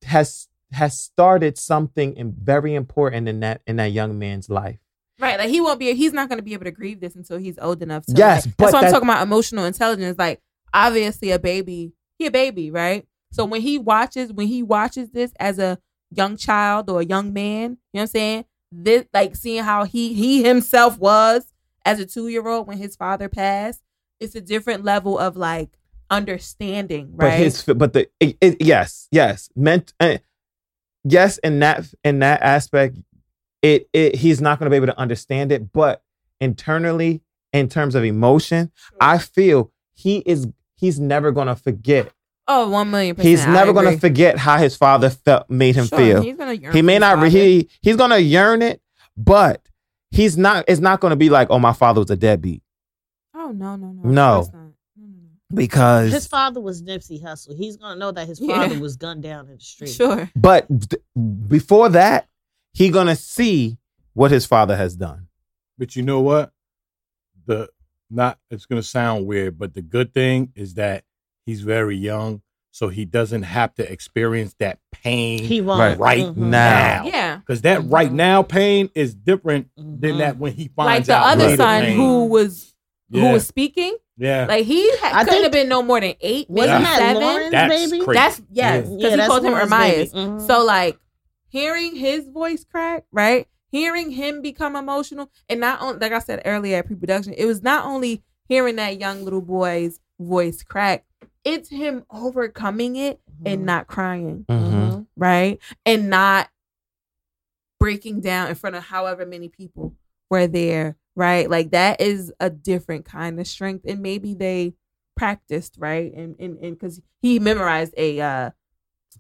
has has started something in, very important in that in that young man's life. Right, like he won't be. He's not going to be able to grieve this until he's old enough. To, Yes, like- but that's what I'm that- talking about. Emotional intelligence. Like obviously, a baby, he a baby, right? So when he watches, when he watches this as a young child or a young man, you know what I'm saying? This, like seeing how he he himself was as a two year old when his father passed. It's a different level of like understanding, right? But his, but the it, it- yes, yes, meant, uh, yes, in that in that aspect, it it he's not going to be able to understand it. But internally, in terms of emotion, I feel he is he's never going to forget. oh, one million percent. He's I never going to agree. forget how his father felt, made him Sure, feel. He's gonna yearn He may not. He he's going to yearn it, but he's not. It's not going to be like, oh, my father was a deadbeat Oh no, no, no, No. because. his father was Nipsey Hussle. He's gonna know that his Yeah. father was gunned down in the street. Sure. But th- before that, he gonna see what his father has done. But you know what? The not it's gonna sound weird, but the good thing is that he's very young, so he doesn't have to experience that pain He won't. Right. right Mhm. now. Yeah. Because that right Mhm. now pain is different than Mhm. that when he finds out Like the out other later son pain. who was yeah. who was speaking, yeah. like he ha- couldn't think- have been no more than eight, maybe Wasn't that seven. Lauren's That's baby? crazy. That's yes, Yeah. because he called him Lauren's Ermias. baby. Mhm. So like hearing his voice crack, right? Hearing him become emotional, and not only like I said earlier at pre-production, it was not only hearing that young little boy's voice crack, it's him overcoming it and not crying, Mhm. right? And not breaking down in front of however many people were there, right? Like that is a different kind of strength, and maybe they practiced, right? And and and because he memorized a, uh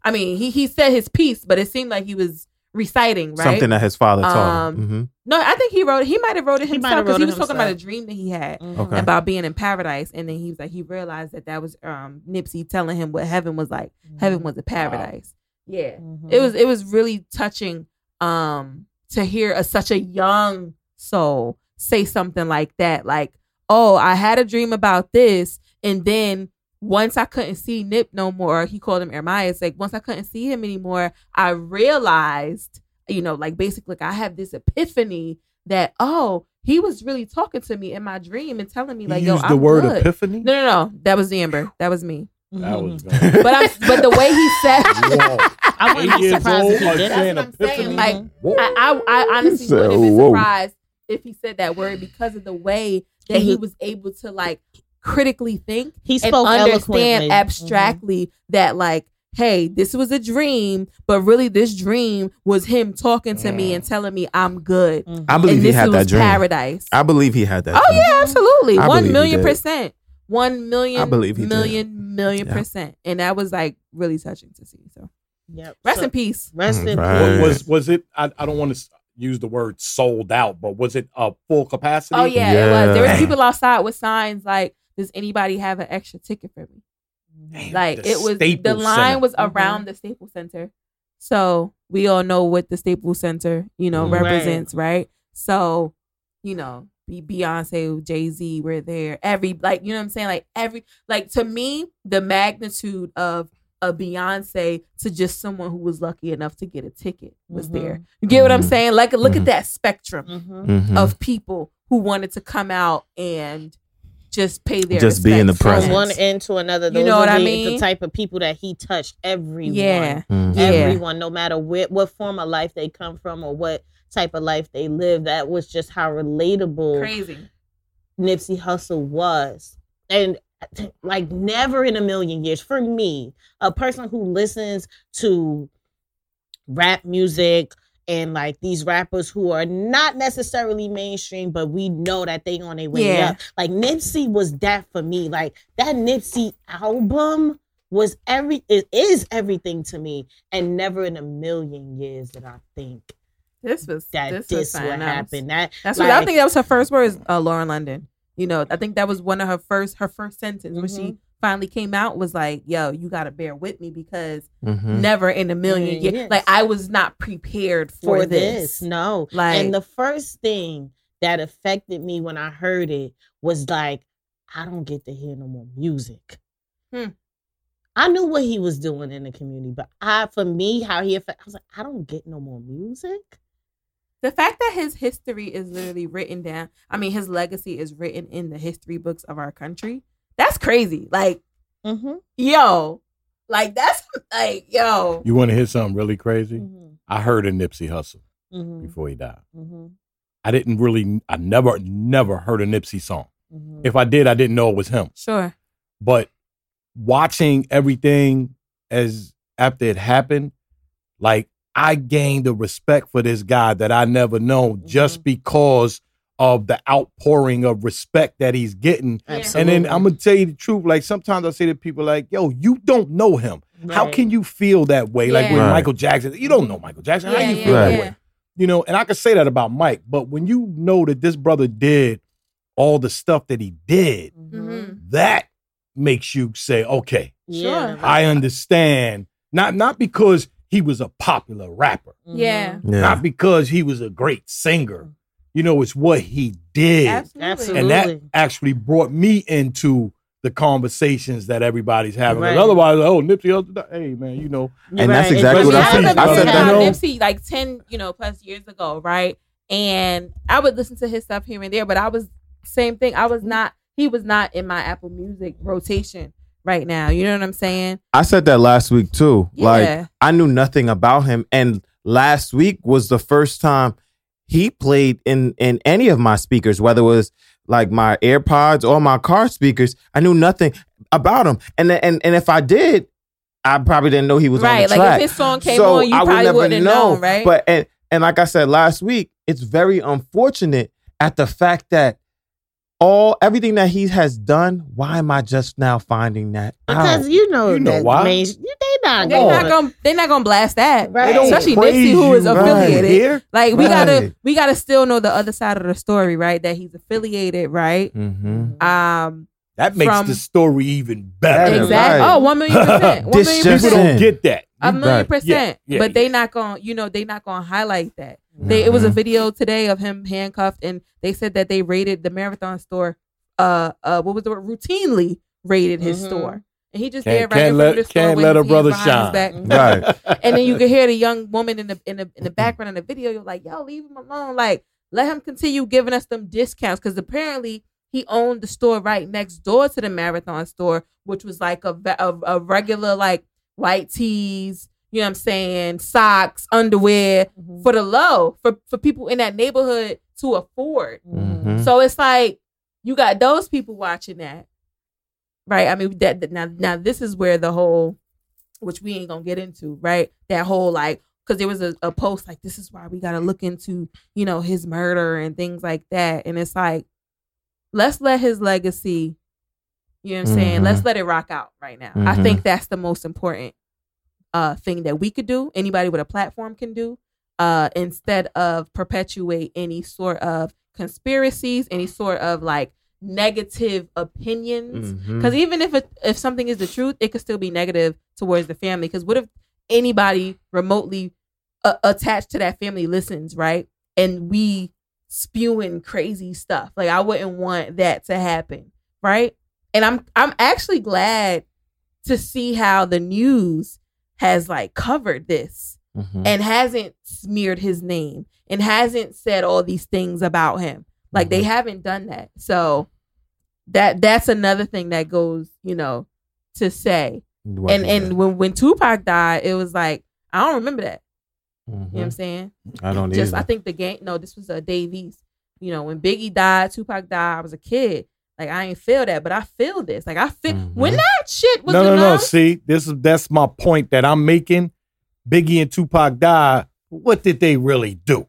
I mean, he he said his piece, but it seemed like he was reciting, right? Something that his father taught Um, him. hmm no, I think he wrote. He might have wrote it himself because wrote he it was talking about a dream that he had Mhm. Okay. about being in paradise, and then he was like, he realized that that was um Nipsey telling him what heaven was like. Heaven was a paradise. Yeah, Mhm. it was it was really touching um to hear a, such a young soul say something like that like oh i had a dream about this and then once i couldn't see nip no more he called him Ermias. like once i couldn't see him anymore i realized you know like basically like i have this epiphany that oh he was really talking to me in my dream and telling me He like yo used I'm the word good. epiphany. no no no that was amber that was me That was but i'm but the way he said I wouldn't be surprised old, if he did. saying That's what I'm saying, like, I, I, I honestly said, wouldn't have been "Whoa." surprised if he said that word because of the way that he Mhm. was able to like critically think He and spoke understand eloquently. abstractly that like, hey, this was a dream, but really this dream was him talking to me and telling me I'm good. Mhm. I believe and he this had was that dream. paradise. I believe he had that. oh dream. yeah, absolutely. I One believe he million percent. One million I believe he did. million million Yeah. percent. And that was like really touching to see. So Yep. rest So- in peace. Rest in Right. peace. was was it? I, I don't want to use the word sold out, but was it a full capacity? Oh yeah, it was. There was people outside with signs like, "Does anybody have an extra ticket for me?" Damn, Like it was. Staples the line Center. was Mhm. around the Staples Center, so we all know what the Staples Center, you know, Mhm. Right. represents, right? So, you know, Be- Beyonce, Jay Z were there. Every like, you know what I'm saying? Like every like to me, the magnitude of a Beyonce to just someone who was lucky enough to get a ticket was Mhm. there. You get what I'm Mhm. saying? Like, look at that spectrum of people who wanted to come out and just pay their Just be in the respects. presence. From one end to another. You know what I mean? The type of people that he touched. Everyone. Yeah. Mhm. Yeah. Everyone, no matter where, what form of life they come from or what type of life they live. That was just how relatable Crazy. Nipsey Hussle was. And like never in a million years for me, a person who listens to rap music and like these rappers who are not necessarily mainstream, but we know that they on their way Yeah. up. Like Nipsey was that for me. Like that Nipsey album was every it is everything to me. And never in a million years did I think This was that this, this, was would happen. That That's what I think. That was her first words, uh, Lauren London. You know, I think that was one of her first her first sentence when Mm-hmm. she finally came out was like, "Yo, you got to bear with me because Mhm. never in a million Million years, years. like I was not prepared for, for this." this. No. Like- and the first thing that affected me when I heard it was like, I don't get to hear no more music. Hmm. I knew what he was doing in the community, but I, for me, how he affected, I was like, I don't get no more music. The fact that his history is literally written down, I mean, his legacy is written in the history books of our country. That's crazy. Like, Mm-hmm. yo, like that's like, yo, You want to hear something really crazy? Mm-hmm. I heard a Nipsey Hussle Mm-hmm. before he died. Mm-hmm. I didn't really, I never, never heard a Nipsey song. Mm-hmm. If I did, I didn't know it was him. sure. But watching everything as after it happened, like I gained a respect for this guy that I never known just because of the outpouring of respect that he's getting. Absolutely. And then I'm gonna tell you the truth. Like sometimes I say to people, like, "Yo, you don't know him. How can you feel that way? Like with Yeah. Michael Jackson, you don't know Michael Jackson. How you yeah, feel that way? You know, and I can say that about Mike, but when you know that this brother did all the stuff that he did, Mhm. that makes you say, okay, Sure. I understand. Not not because he was a popular rapper. Yeah. Yeah. not because he was a great singer. You know, it's what he did. Absolutely. Absolutely. And that actually brought me into the conversations that everybody's having. Right. Otherwise, oh, Nipsey Hussle, died. hey man, you know, And that's exactly It's what I just said. happened I to said him. that- Nipsey like ten, you know, plus years ago, right? And I would listen to his stuff here and there, but I was same thing. I was not. He was not in my Apple Music rotation right now. You know what I'm saying? I said that last week too. Like I knew nothing about him, and last week was the first time he played in in any of my speakers, whether it was like my AirPods or my car speakers. I knew nothing about him, and and and if I did, I probably didn't know he was on right. the Like if his song came so on, you I would probably never wouldn't know. known, right? But and and like I said last week, it's very unfortunate at the fact that all everything that he has done. Why am I just now finding that Because out? you know You know that why? main- they not They're going. not gonna they're not gonna blast that. Right. They don't Especially praise Nipsey, who is you affiliated. here. Like we gotta we gotta still know the other side of the story, right? That he's affiliated, right? Mhm. Um That makes From- the story even better. Exactly. right. Oh, one million percent. Million just People don't get that. A million Right. percent. Yeah, yeah, but they yeah. not gonna, you know, they not gonna highlight that. They it was a Mhm. video today of him handcuffed, and they said that they raided the marathon store. Uh, uh, what was the word? Routinely raided his Mhm. store, and he just Can't- there right can't in front let- of the store. can't with let his a brother hands behind his shine. back. Right. And then you can hear the young woman in the in the in the background of the video. You're like, yo, leave him alone. Like, let him continue giving us them discounts because apparently he owned the store right next door to the marathon store, which was like a a, a regular like white tees. You know what I'm saying? Socks, underwear Mhm. for the low for for people in that neighborhood to afford. Mhm. So it's like you got those people watching that, right? I mean, that, that- now now this is where the whole, which we ain't gonna get into, right? That whole like, because there was a, a post like, this is why we gotta look into, you know, his murder and things like that, and it's like, let's let his legacy, you know what I'm saying? Mhm. Let's let it rock out right now. I Mhm. think that's the most important uh thing that we could do. Anybody with a platform can do uh, instead of perpetuate any sort of conspiracies, any sort of like negative opinions. Because even if it, if something is the truth, it could still be negative towards the family. Because what if anybody remotely uh, attached to that family listens, right? And we spewing crazy stuff. Like I wouldn't want that to happen, right? And I'm I'm actually glad to see how the news has like covered this Mhm. and hasn't smeared his name and hasn't said all these things about him. Like they Mhm. haven't done that. So that that's another thing that goes, you know, to say. And and when when Tupac died, it was like I don't remember that. Mhm. You know what I'm saying? I don't Just either. I think the game. No, this was a uh, Dave East. You know, when Biggie died, Tupac died. I was a kid. Like I ain't feel that, but I feel this. Like I feel when Mhm. that shit was no, no, no. See, this is that's my point that I'm making. Biggie and Tupac died. What did they really do?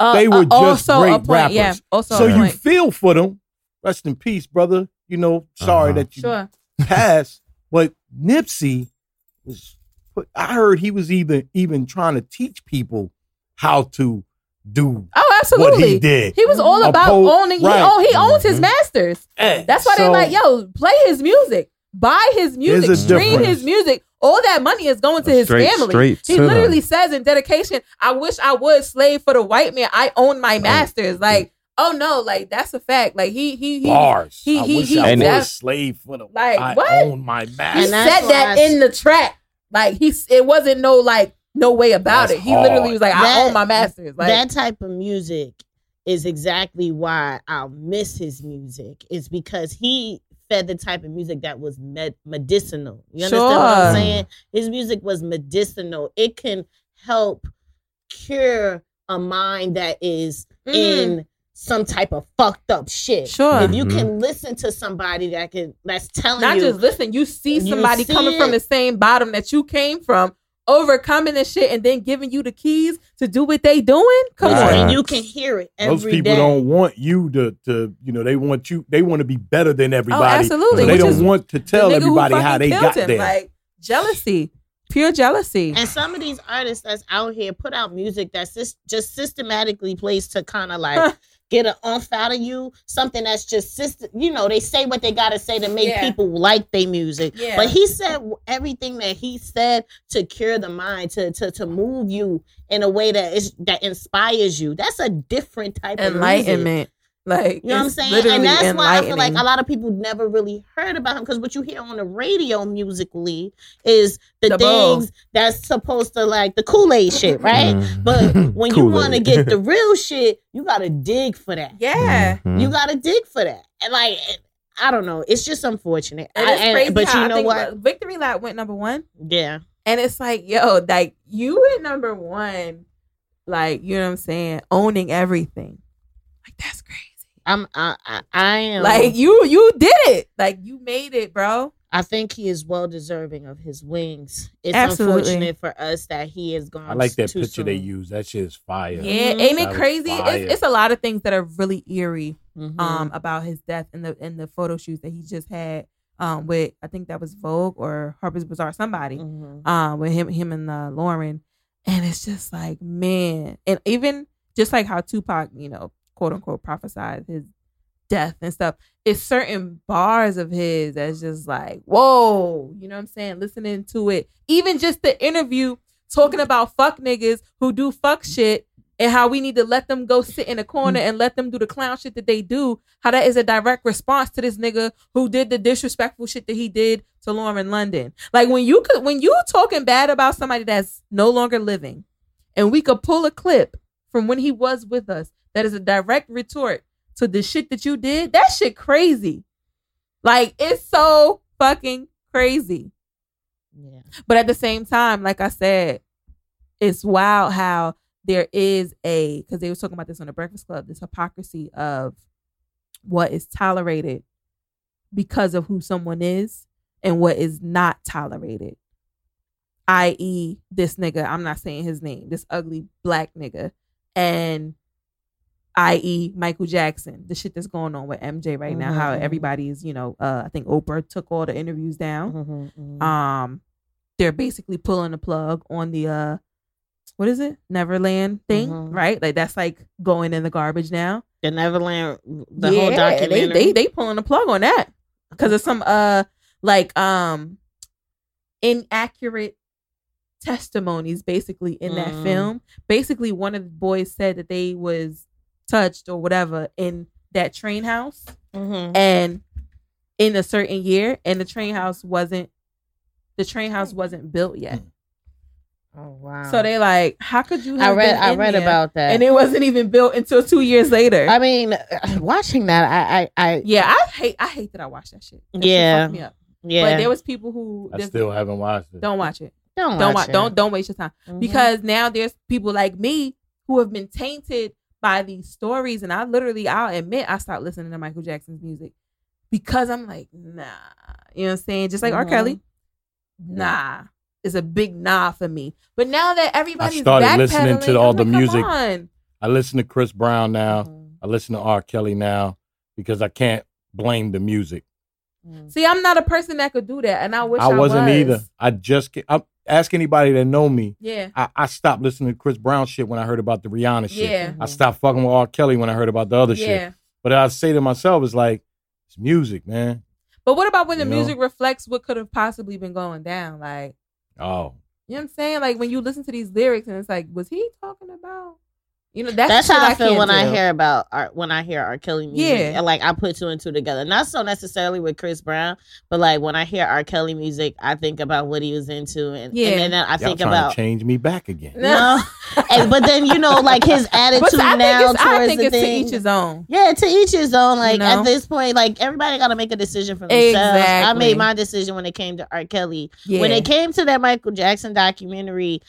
Uh, they were uh, just also great a point, rappers. Yeah, also so a you point. feel for them. Rest in peace, brother. You know, sorry Uh-huh. that you Sure. passed. But Nipsey was. I heard he was even even trying to teach people how to do Oh, absolutely. what he did. He was all about po- owning. right. He, own, he owns his Mhm. masters. Eh, That's why so- they're like, yo, play his music, buy his music, stream difference. his music. All that money is going to his Straight- family. straight he literally them. says in dedication, "I wish I would slave for the white man. I own my masters." Like, oh no, like that's a fact. Like he he he. bars. he- I he- wish he- I was slave for the. Like, I what? own my masters. He master. Said that I- in the track. Like he, it wasn't no like no way about That's it. He literally was like, "I That- own my masters." Like, that type of music is exactly why I'll miss his music. Is because he fed the type of music that was med- medicinal. You understand what I'm saying? His music was medicinal. It can help cure a mind that is Mhm. in some type of fucked up shit. Sure. If you Mhm. can listen to somebody that can that's telling not you just listen. You see You somebody see coming from the same bottom that you came from, overcoming this shit, and then giving you the keys to do what they doing. Come Right. on, and you can hear it every Those people day. don't want you to, to, you know, they want you. They want to be better than oh, everybody. Oh, absolutely. So they which don't want to tell everybody how they killed got him. there. Like jealousy, pure jealousy. And some of these artists that's out here put out music that's just, just systematically placed to kind of like get an umph out of you. Something that's just system. You know, they say what they gotta say to make Yeah. people like their music. Yeah. But he said everything that he said to cure the mind, to to to move you in a way that is that inspires you. That's a different type of music. Enlightenment. Like You know what I'm saying? And that's why I feel like a lot of people never really heard about him because what you hear on the radio musically is the, The bull. things that's supposed to like the Kool-Aid shit, right? Mhm. But when you want to get the real shit, you gotta dig for that. yeah. Mhm. You gotta dig for that. And like I don't know. It's just unfortunate. And I- it's and- crazy but you I know what? Victory Lap went number one. Yeah. And it's like, yo, like you at number one, like, you know what I'm saying, owning everything. Like that's crazy. I'm I I, I am Like you you did it. Like you made it, bro. I think he is well deserving of his wings. It's Absolutely. unfortunate for us that he is gone. I like that too picture they use. That shit is fire. Yeah, Mhm. ain't it crazy? It's, it's a lot of things that are really eerie Mhm. um about his death in the in the photo shoots that he just had um with I think that was Vogue or Harper's Bazaar somebody Mhm. um with him him and uh, Lauren and it's just like man and even just like how Tupac you know quote unquote prophesied his death and stuff it's certain bars of his that's just like whoa you know what I'm saying listening to it even just the interview talking about fuck niggas who do fuck shit and how we need to let them go sit in a corner and let them do the clown shit that they do. How that is a direct response to this nigga who did the disrespectful shit that he did to Lauren London. Like when you could when you talking bad about somebody that's no longer living, and we could pull a clip from when he was with us that is a direct retort to the shit that you did, that shit crazy. Like it's so fucking crazy. Yeah. But at the same time, like I said, it's wild how there is a because they were talking about this on the Breakfast Club, this hypocrisy of what is tolerated because of who someone is and what is not tolerated. I.e., this nigga, I'm not saying his name, this ugly black nigga, and i.e. Michael Jackson, the shit that's going on with MJ right now, how Mhm. everybody is, you know, uh, I think Oprah took all the interviews down Mhm, mhm. um they're basically pulling the plug on the uh what is it neverland thing Mhm. right like that's like going in the garbage now the Neverland, the Yeah, whole documentary. they, they they pulling the plug on that because of some uh like um inaccurate testimonies basically in that Mm. film basically one of the boys said that they was touched or whatever in that train house Mhm. and in a certain year and the train house wasn't the train house wasn't built yet Oh wow. so they like how could you I read been I read there? about that. and it wasn't even built until two years later I mean, watching that, I, I, I yeah i hate i hate that i watched that shit That Yeah. fucked me up. yeah. but there was people who I still haven't watched it. don't watch it don't don't watch watch don't don't waste your time Mhm. because now there's people like me who have been tainted by these stories and i literally i'll admit i stopped listening to michael jackson's music because i'm like nah you know what i'm saying just like r Mhm. kelly nah is a big nah for me but now that everybody's started listening to all I'm the like, music on. I listen to Chris Brown now. Mhm. I listen to R. Kelly now because I can't blame the music. Mhm. see i'm not a person that could do that and i wish i, I wasn't was. either. I just ca- I, ask anybody that know me. yeah I, I stopped listening to Chris Brown shit when I heard about the Rihanna shit. yeah I stopped fucking with R. Kelly when I heard about the other shit. yeah But I say to myself, it's like it's music, man. but what about when the You know? music reflects what could have possibly been going down like Oh, You know what I'm saying? Like when you listen to these lyrics and it's like, was he talking about? You know, that's, That's how I feel can't when I hear about art, when I hear R. Kelly music. Yeah. And, like I put two and two together. Not so necessarily with Chris Brown, but like when I hear R. Kelly music, I think about what he was into, and, Yeah. and then I y'all think about to change me back again. no. and, but then you know, like his attitude But I think now it's, towards I think the it's to each his own. Yeah, to each his own. Like know? at this point, like everybody got to make a decision for themselves. I made my decision when it came to R. Kelly. Yeah. When it came to that Michael Jackson documentary,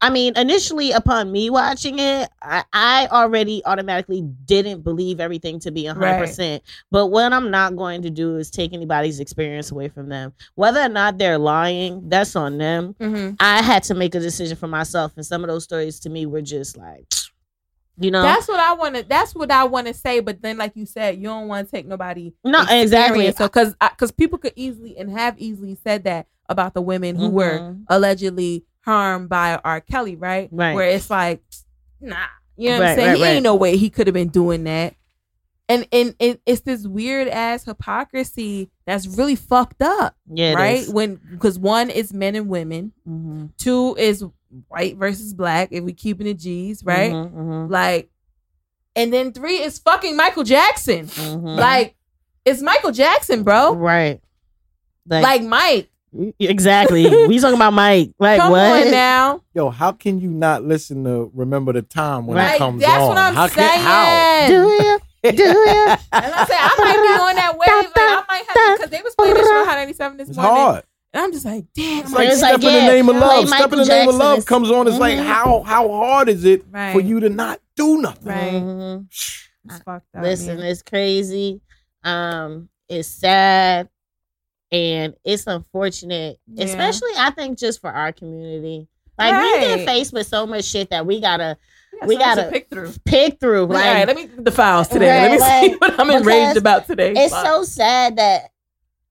I- mean, initially upon me watching it, I, I already automatically didn't believe everything to be hundred percent. But what I'm not going to do is take anybody's experience away from them. Whether or not they're lying, that's on them. Mhm. I had to make a decision for myself, and some of those stories to me were just like, you know, That's what I want to. That's what I want to say. But then, like you said, you don't want to take nobody. No, exactly. So, because because people could easily and have easily said that about the women who were Mhm. allegedly harmed by R. Kelly, right? Right. Where it's like, nah, you know what I'm saying? right, he right. ain't no way he could have been doing that. And and it, it's this weird ass hypocrisy that's really fucked up, yeah, right? is. When because one is men and women, Mhm. two is white versus black. If we keeping the G's, right? Mhm, mhm, Like, and then three is fucking Michael Jackson. mhm. Like, it's Michael Jackson, bro. right. Like, Mike, exactly. we talking about Mike. Like come what? on now. Yo, how can you not listen to Remember the Time when Right. it comes that's on? what I'm how saying. how? Do you? Do you? And I said, I might be on that wave. Like, I might have because they was playing this show on Hot 97 this It's morning. hard. And I'm just like, damn. It's I'm like It's Step like, in the yeah, Name of play Love. Step in the Michael Name of Jackson Love is- comes on. It's like Mhm. how how hard is it Right. for you to not do nothing? Right. Mhm. It's fucked up, Listen, man. it's crazy. Um, it's sad, and it's unfortunate, Yeah. especially I think just for our community. Like we Right. get faced with so much shit that we gotta That's we gotta pick through. pick through. All Like, right, let me the files today. Right, let me see what I'm enraged about today. it's so sad that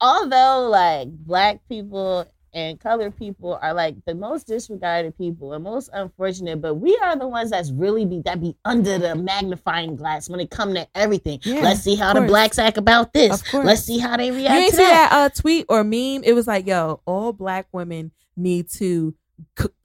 although like black people and colored people are like the most disregarded people and most unfortunate, but we are the ones that's really be that be under the magnifying glass when it come to everything. Yeah, Let's see how the blacks act about this. Let's see how they You react ain't to see that. that uh, tweet or meme? It was like, yo, all black women need to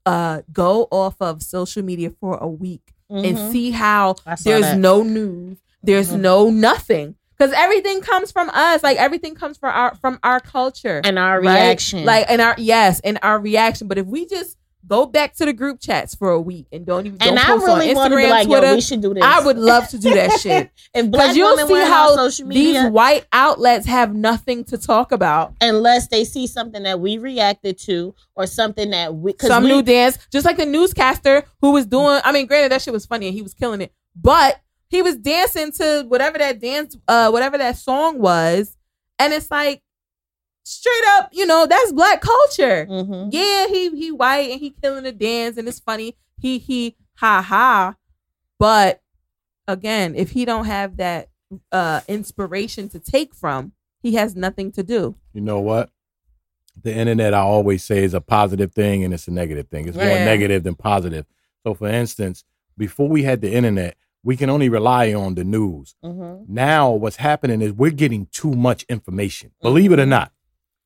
uh, go off of social media for a week and Mhm. see how there's that. no news, there's Mhm. no nothing, because everything comes from us. Like everything comes from our from our culture and our right? reaction. Like and our yes, and our reaction. But if we just go back to the group chats for a week and don't even and don't I really on want to be like, Twitter, yo, we should do this. I would love to do that shit. and black Because you'll see how these white outlets have nothing to talk about. unless they see something that we reacted to or something that we Some we, new dance, just like the newscaster who was doing. I mean, granted that shit was funny and he was killing it, but he was dancing to whatever that dance, uh, whatever that song was, and it's like straight up, you know, that's black culture. Mhm. yeah, he he white and he killing the dance and it's funny. He he ha ha. But again, if he don't have that uh inspiration to take from, he has nothing to do. You know what? The internet, I always say, is a positive thing and it's a negative thing. It's more negative than positive. So, for instance, before we had the internet, we can only rely on the news. Mhm. Now, what's happening is we're getting too much information. Believe it or not,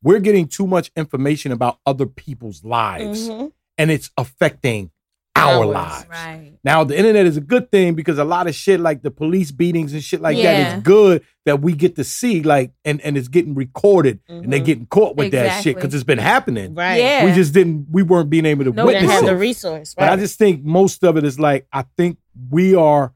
we're getting too much information about other people's lives, Mhm. and it's affecting our Ours. lives. Right. Now, the internet is a good thing because a lot of shit like the police beatings and shit like that Yeah. is good that we get to see, like, and, and it's getting recorded and they're Mhm. getting caught with that shit because it's been happening. Right. Yeah. We just didn't, we weren't being able to No, We didn't witness have it. the resource. But I just think most of it is like, I think we are,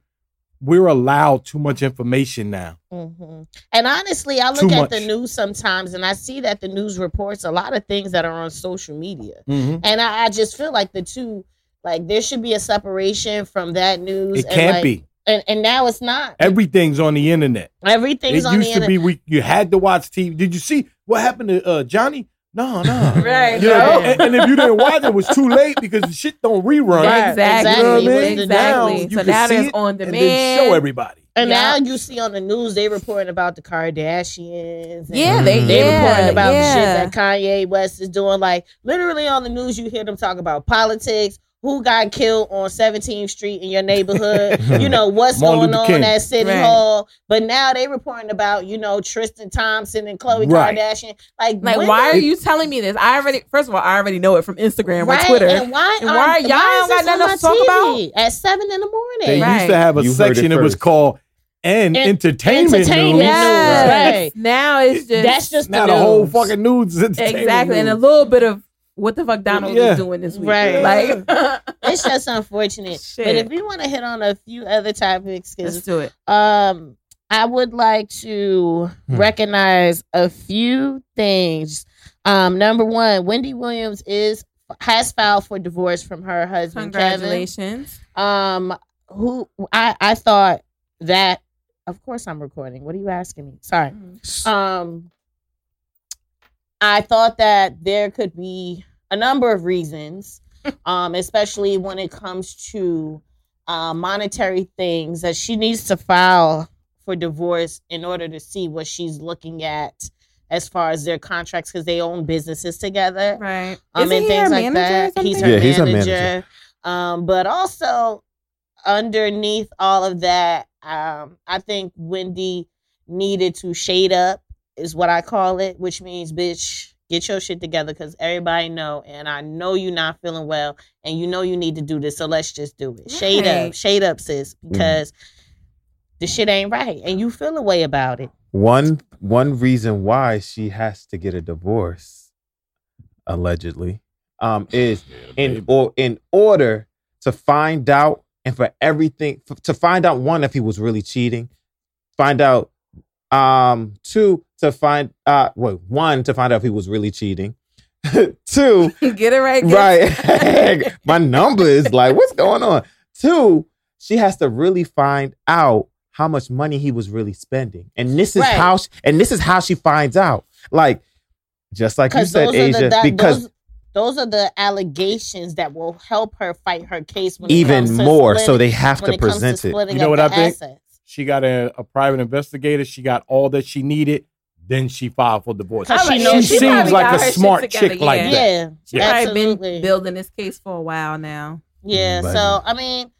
we're allowed too much information now. hmm And honestly, I look Too at the news sometimes and I see that the news reports a lot of things that are on social media. Mhm. And I, I just feel like the two, like there should be a separation from that news. It and, can't like- be. And, and now it's not. Everything's on the internet. Everything's it on the used to be we you had to watch TV. Did you see what happened to uh, Johnny? No, no. Right. You know, No. and, and if you didn't watch it, it was too late because the shit don't rerun. Right, Exactly. You know what I mean? the Now Exactly. you So can now see there's it on and then demand. show everybody. And Yeah. now you see on the news they reporting about the Kardashians. and Yeah, mm-hmm. they They yeah, reporting about yeah. the shit that Kanye West is doing. Like literally on the news, you hear them talk about politics. Who got killed on 17th Street in your neighborhood? you know what's Martin going Luther on King. at City Right. Hall. But now they reporting about you know Tristan Thompson and Khloe Right. Kardashian. Like, Like, when why are you telling me this? I already, first of all, I already know it from Instagram right, or Twitter. And why? And are- why y'all is got nothing else to talk TV at seven in the They morning? Right. used to have a You section. it It, was called "and En- entertainment, entertainment news." yes. right. Now it's just That's just Now the the whole fucking news is entertainment exactly, and a little bit of what the fuck Donald Yeah. is doing this week. Right. Like, it's just unfortunate. Shit. But if we want to hit on a few other topics, let's because do it. um, I would like to Hmm. recognize a few things. Um, number one, Wendy Williams is has filed for divorce from her husband Kevin. Congratulations. Um, who I I thought that. Of course, I'm recording. What are you asking me? Sorry. Um, I thought that there could be a number of reasons, um, especially when it comes to uh, monetary things, that she needs to file for divorce in order to see what she's looking at as far as their contracts because they own businesses together Right. um, Isn't and he things her like manager that. He's her something? Yeah, he's her manager. manager. Um, but also underneath all of that, um, I think Wendy needed to shade up, is what I call it, which means, bitch, get your shit together because everybody know, and I know you're not feeling well, and you know you need to do this, so let's just do it. Shade up, shade up, sis, because the shit ain't right, and you feel a way about it. One one reason why she has to get a divorce, allegedly, um, is in or in order to find out and for everything f- to find out one if he was really cheating, find out um two to find uh wait one to find out if he was really cheating, two Get it right. Right my number is like what's going on two she has to really find out how much money he was really spending and this is Right. how she, and this is how she finds out like just like you said asia the that, because those, those are the allegations that will help her fight her case when it Even comes to more, so they have to it comes present it. splitting You know what I the think? She got a, a private investigator. She got all that she needed. Then she filed for divorce. She She, knows she seems like a her shit smart together, chick like yeah. that. Yeah, She Yeah. probably absolutely. been building this case for a while now. Yeah, But- so I mean,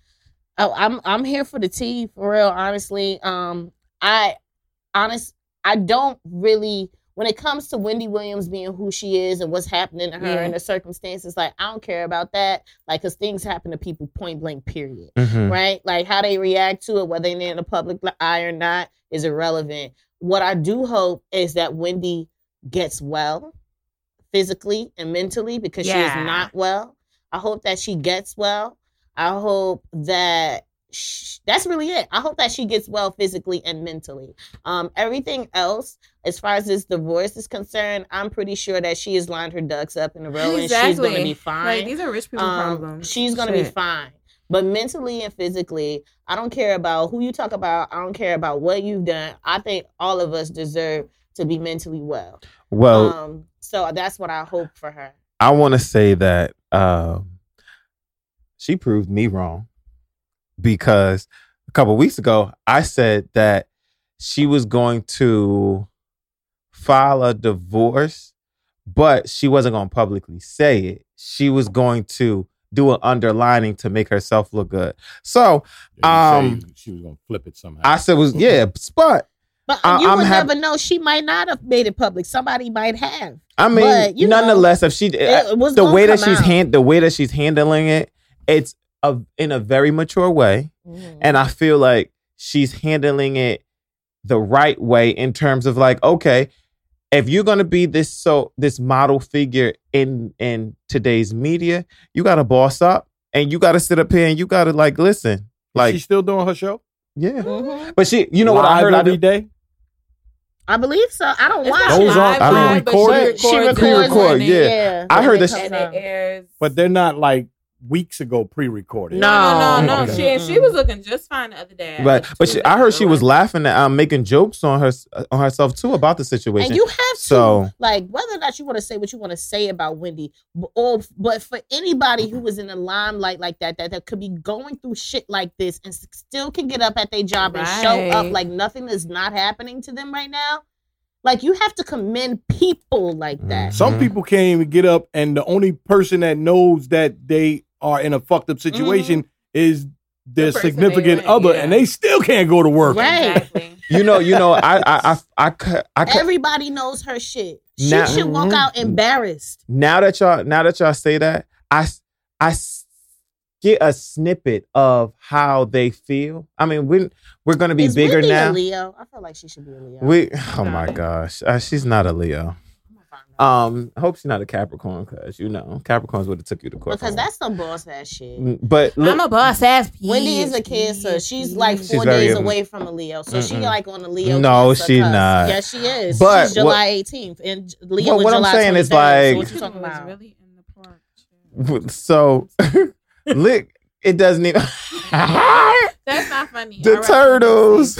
I, I'm I'm here for the tea for real. Honestly, um, I honest I don't really when it comes to Wendy Williams being who she is and what's happening to her Yeah. and the circumstances. Like I don't care about that. Like, cause things happen to people point blank. Period. Mhm. Right? Like how they react to it, whether they're in the public eye or not, is irrelevant. What I do hope is that Wendy gets well physically and mentally because she is not well. I hope that she gets well. I hope that sh- that's really it. I hope that she gets well physically and mentally. Um, everything else, as far as this divorce is concerned, I'm pretty sure that she has lined her ducks up in a row and she's going to be fine. Like these are rich people Um, problems. she's gonna be fine. But mentally and physically, I don't care about who you talk about. I don't care about what you've done. I think all of us deserve to be mentally well. Well, um, so that's what I hope for her. I want to say that um, she proved me wrong because a couple weeks ago I said that she was going to file a divorce, but she wasn't going to publicly say it. She was going to do an underlining to make herself look good. So Yeah, Um, she was gonna flip it somehow. I said, "Was yeah, but But I- you I'm would hap- never know. She might not have made it public. Somebody might have. I mean, But, you know, nonetheless, if she It, it was the way that she's out. hand the way that she's handling it, it's a, in a very mature way. Mhm. and I feel like she's handling it the right way in terms of like, okay, if you're gonna be this so this model figure in in today's media, you gotta boss up and you gotta sit up here and you gotta like listen, like She's still doing her show. yeah. Mhm. But she, you know what I heard? I every do, day. I believe so. I don't It's watch not it. Those live, aren't live, but pre-recorded? She She records, records Pre-record, yeah. Yeah, I heard it that comes and out. it airs. But they're not like weeks ago pre-recorded. No. no, no, no. Okay. She she was looking just fine the other day. but but she, I heard she was laughing. laughing at um making jokes on her on herself too about the situation. And you have to So- like whether or not you want to say what you want to say about Wendy, or but for anybody who was in the limelight like that, that that could be going through shit like this and still can get up at their job and show up like nothing is not happening to them right now. Like you have to commend people like that. Some people can't even get up, and the only person that knows that they are in a fucked up situation is their The significant they other, yeah. and they still can't go to work. Right. Exactly. you know, you know, I I I I, cou- I, Everybody knows her shit. She Now- should walk Mhm. out embarrassed. now that y'all now that y'all say that, I, I get a snippet of how they feel. I mean, we we're gonna be Is bigger Wendy a now. Leo? I feel like she should be a Leo. We oh my gosh, uh, she's not a Leo. I'm gonna find out. Um, I hope she's not a Capricorn because you know Capricorns would have took you to court. because that's some boss ass shit. but look, I'm a boss ass. Wendy is a bitch, Cancer. She's like four She's very- days away from a Leo, so she Mm-mm. like on a Leo. No, Cancer she cusp. not. Yes, she is. But She's what- July 18th, and Leo What- is what I'm July saying is like- so what you People talking was about? really in the park. so lick it doesn't even That's not funny. the All right, turtles.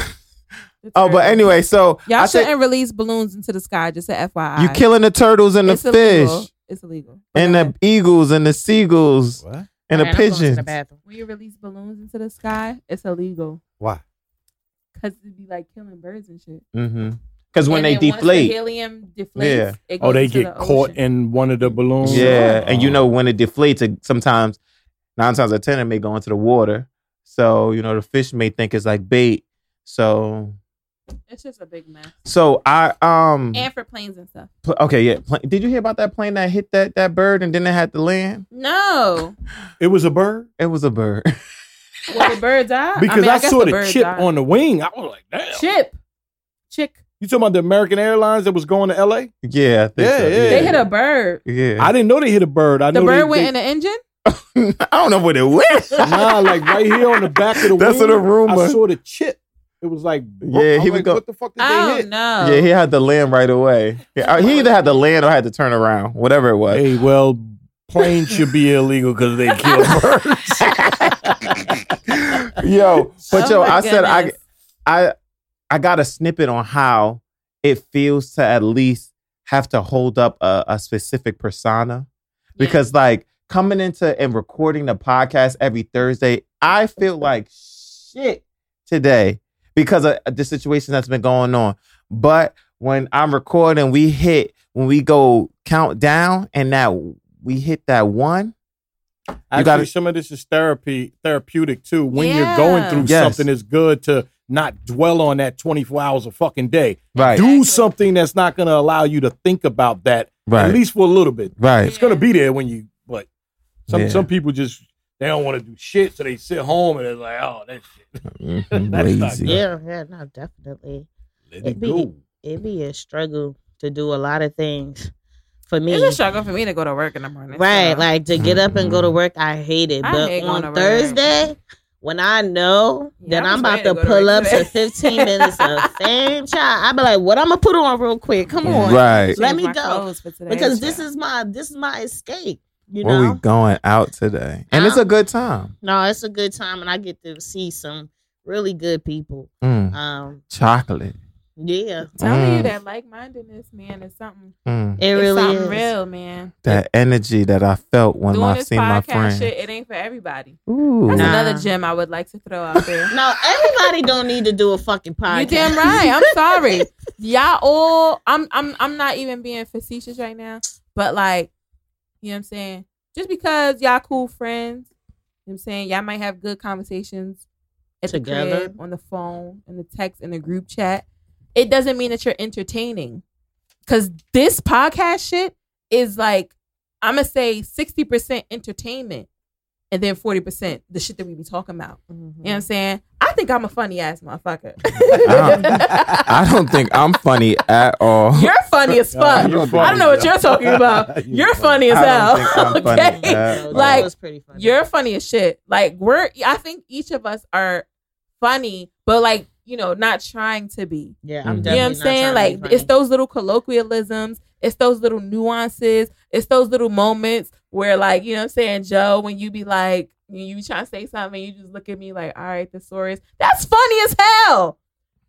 The Oh, but anyway, so y'all I shouldn't think release balloons into the sky. Just a FYI. you killing the turtles and the It's fish illegal. It's illegal. and the eagles and the seagulls What? and All the right, I'm going to pigeons. the when you release balloons into the sky, it's illegal Why? because it'd be like killing birds and shit. Mm-hmm. Because when And they then once the deflate, helium deflates. Yeah. it Oh, they into get the caught ocean. in one of the balloons. yeah, and you Oh. know when it deflates, it sometimes nine times out of ten it may go into the water. So you know the fish may think it's like bait. So It's just a big mess. so I um And for planes and stuff. pl- okay yeah. Pl- did you hear about that plane that hit that that bird and then it had to land? No. It was a bird It was a bird. Well, the bird died. because I, mean, I, I saw the, bird chip died. on the wing. I was like, damn. chip. Chick. You talking about the American Airlines that was going to L.A.? yeah, I think Yeah, so. yeah. They hit a bird. Yeah, I didn't know they hit a bird. I The bird they, went they, in the engine. I don't know what it went. Nah, like right here on the back of the That's wing. what the rumor- I saw the chip. It was like, Yeah, I he was would like, go- What the fuck did I they hit? know. Yeah, he had to land right away. Yeah, uh, he either had to land or had to turn around, whatever it was. Hey, well, planes should be illegal because they kill birds. yo, but Oh yo, my I said I. I I got a snippet on how it feels to at least have to hold up a, a specific persona because like coming into and recording the podcast every Thursday, I feel like shit today because of uh, the situation that's been going on. But when I'm recording, we hit when we go count down and that we hit that one. Actually, gotta- some of this is therapy, therapeutic too. When Yeah. you're going through Yes. something, it's good to not dwell on that 24 hours a fucking day. Right. Do Exactly. something that's not going to allow you to think about that Right. at least for a little bit. Right. It's going to be there when you. But some Yeah. some people just they don't want to do shit, so they sit home and they're like, oh, that shit. Mhm, That's not Lazy. Yeah, yeah, no, definitely. Let It it be- go. It'd be a struggle to do a lot of things for me. It's a struggle for me to go to work in the morning. Right, so. like to get up and go to work, I hate it. I but hate going to on work. Thursday, when I know Yeah, that I I'm about to to go to pull work up to 15 minutes of fame child, I be like, "What I'm gonna put on real quick? Come on, Right. Let Change me go. for today, because this is my this is my escape." You Where know, we going out today? And it's a good time. no, it's a good time, and I get to see some really good people. Mm. Um, Chocolate. yeah, telling you Mm. that like mindedness, man, is something. Mm. it it's really something is. real, man. That energy that I felt when Doing I this seen my friend. shit, it ain't for everybody. Ooh. That's Nah. another gem I would like to throw out there. No, everybody don't need to do a fucking podcast. You damn right. I'm sorry. Y'all all I'm I'm I'm not even being facetious right now. But like, you know what I'm saying? Just because y'all cool friends, you know what I'm saying? Y'all might have good conversations at the Together. crib, on the phone, in the text, in the group chat. It doesn't mean that you're entertaining. Cause this podcast shit is like, I'ma say 60% entertainment and then 40% the shit that we be talking about. You know what I'm saying? I think I'm a funny ass motherfucker. I don't think I'm funny at all. You're funny as fuck. you're I don't know what you're talking about. You're You're funny as I hell. don't think I'm funny okay? at So all. Like, pretty funny. You're funny as shit. Like we're I think each of us are funny, but like, you know, not trying to be. yeah. I'm mm-hmm. You definitely know what I'm saying? Like it's those little colloquialisms, it's those little nuances, it's those little moments where like, you know what I'm saying, Joe, when you be like, you, trying to say something, you just look at me like, all right, thesaurus. That's funny as hell.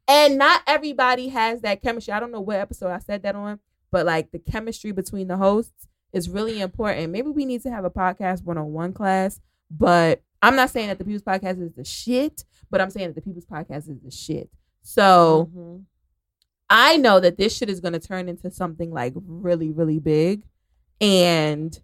And not everybody has that chemistry. I don't know what episode I said that on, but like the chemistry between the hosts is really important. Maybe we need to have a podcast one on one class, but I'm not saying that the People's Podcast is the shit, but I'm saying that the People's Podcast is the shit. So Mhm. I know that this shit is going to turn into something like really, really big. And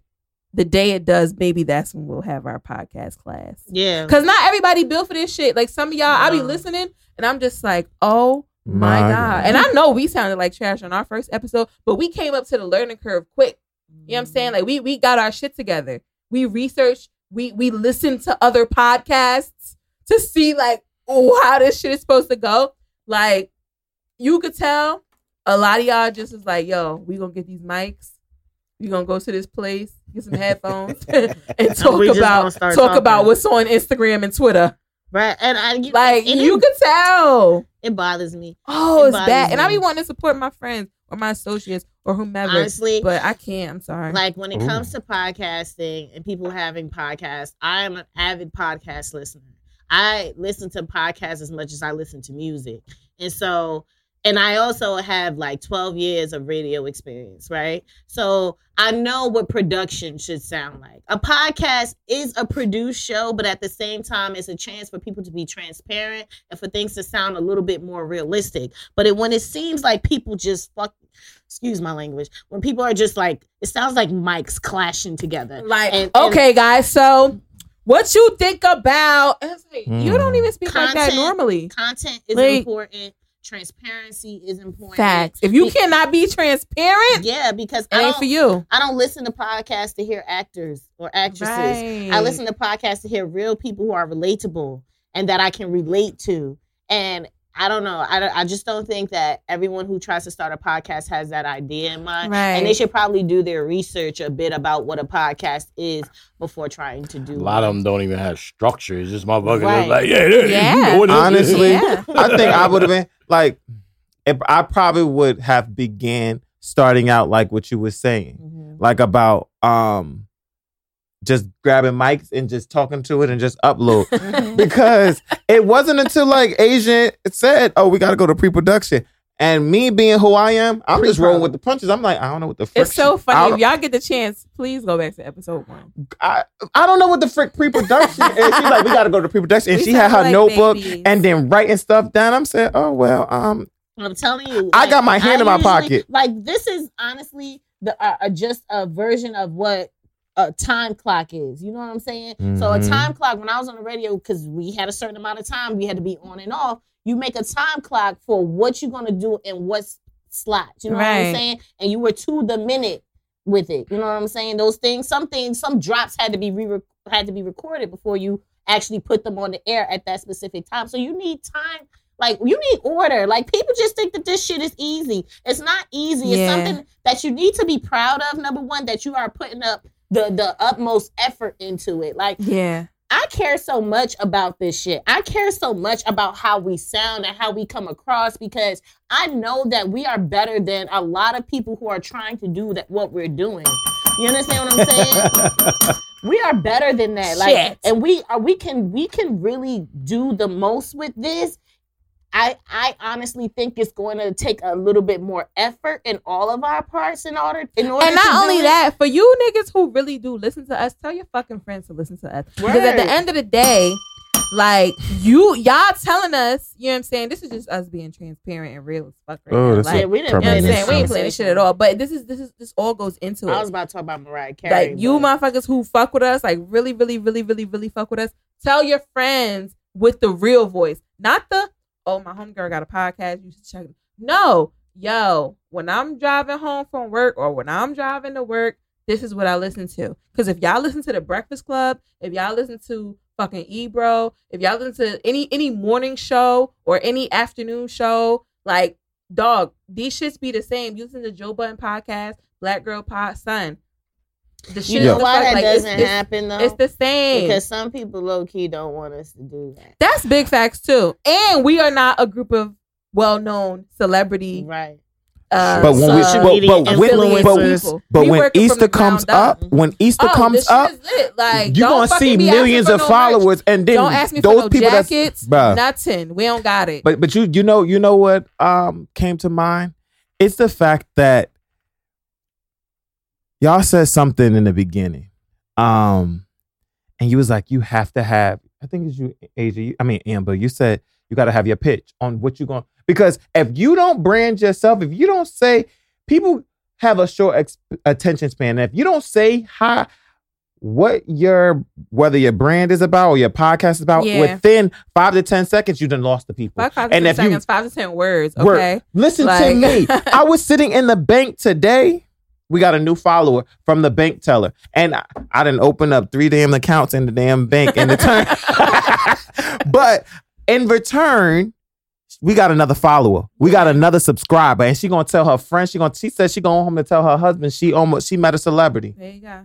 the day it does, maybe that's when we'll have our podcast class. yeah, Because not everybody built for this shit. Like some of y'all, I be listening and I'm just like, oh my, My God. God. And I know we sounded like trash on our first episode, but we came up to the learning curve quick. You know what I'm saying? Like we we got our shit together. We researched, we we listened to other podcasts to see like oh, how this shit is supposed to go. Like you could tell a lot of y'all just was like, yo, we gonna get these mics. We gonna go to this place, get some headphones, and talk we just about gonna start talk about what's on Instagram and Twitter. right. And I you- Like and you it, could tell. it bothers me Oh, It it's bothers bad. And I be wanting to support my friends or my associates or whomever. honestly. but I can't. I'm sorry. like when it Ooh. comes to podcasting and people having podcasts, I am an avid podcast listener. I listen to podcasts as much as I listen to music. And so and I also have like 12 years of radio experience, right? So I know what production should sound like. A podcast is a produced show, but at the same time, it's a chance for people to be transparent and for things to sound a little bit more realistic. But it, when it seems like people just fuck, excuse my language, when people are just like, it sounds like mics clashing together. Like, And- and- okay, guys, so what you think about? and it's like, You Hmm. don't even speak like that normally. Content is Like- important. Transparency is important. Facts. If you Be- cannot be transparent, Yeah, because it I ain't don't, for you. I don't listen to podcasts to hear actors or actresses. Right. I listen to podcasts to hear real people who are relatable and that I can relate to. And I don't know. I, I just don't think that everyone who tries to start a podcast has that idea in mind. Right. And they should probably do their research a bit about what a podcast is before trying to do A lot of them don't even have structure. It's just motherfuckers Right. like, yeah, yeah, Yeah. You know what. Honestly, Yeah. I think I would have been like, if I probably would have began starting out like what you were saying, Mhm. like about um, just grabbing mics and just talking to it and just upload. Mhm. because it wasn't until like Asia said, "Oh, we got to go to pre-production," And me being who I am, I'm just Pre-pro. rolling with the punches. I'm like, I don't know what the frick. It's so funny. If y'all get the chance, please go back to episode one. I, I don't know what the frick pre-production is. She's like, we gotta go to pre-production, and We she had her like notebook babies. and then writing stuff down. I'm saying, oh well, um, I'm telling you, I got my hand in my usually- pocket. Like this is honestly the uh, uh, just a version of what a time clock is. You know what I'm saying? So a Mhm. time clock. When I was on the radio, because we had a certain amount of time, we had to be on and off. You make a time clock for what you're gonna do and what s- slots. You know what I'm saying? And you were to the minute with it. You know what I'm saying? Those things, some things, some drops had to be re had to be recorded before you actually put them on the air at that specific time. So you need time. Like you need order. Like people just think that this shit is easy. It's not easy. It's something that you need to be proud of. Number one, that you are putting up the the utmost effort into it. Like Yeah. I care so much about this shit. I care so much about how we sound and how we come across because I know that we are better than a lot of people who are trying to do that what we're doing. You understand what I'm saying? we are better than that. Like Shit. and we are we can we can really do the most with this. I I honestly think it's going to take a little bit more effort in all of our parts in order in order And to not do only it. that, for you niggas who really do listen to us, tell your fucking friends to listen to us. Because at the end of the day, like you, y'all telling us, you know what I'm saying? This is just us being transparent and real as fuck right Oh, now. that's Like, Yeah, we didn't you know what I'm play saying? We ain't playing this shit at all. But this is this is this all goes into it. I was about to talk about Mariah Carey. Like you but- motherfuckers who fuck with us, like really, really, really, really, really fuck with us. Tell your friends with the real voice, not the oh my homegirl got a podcast. You should check. it. No, yo, when I'm driving home from work or when I'm driving to work, this is what I listen to. Because if y'all listen to the Breakfast Club, if y'all listen to fucking Ebro, if y'all listen to any any morning show or any afternoon show, like dog, these shits be the same. You listen to Joe Budden podcast, Black Girl Pod, son. The shit You know why that like, doesn't it's, happen though? It's the same. because some people low key don't want us to do that. That's big facts too. And we are not a group of well known celebrity. Right. Uh, but when we, social but, but, when, but, but We when Easter comes ground up, when Easter oh, comes up. Like you're gonna see millions of no followers, and then Don't ask me those for no people that's jackets. bruh. Nothing. We don't got it. But but you you know you know what um came to mind? It's the fact that y'all said something in the beginning. Um and you was like you have to have I think it's you Asia, you, I mean Amber, you said you got to have your pitch on what you're going because if you don't brand yourself, if you don't say people have a short ex- attention span. And if you don't say how what your whether your brand is about or your podcast is about Yeah. within five to ten seconds, you done lost the people. Five and if you- seconds, five to ten words. Word. Okay. Listen to me. I was sitting in the bank today. We got a new follower from the bank teller. And I, I didn't open up three damn accounts in the damn bank in return. but in return, we got another follower. We got another subscriber. And she gonna tell her friend, she gonna she said she going home to tell her husband she almost she met a celebrity. There you go.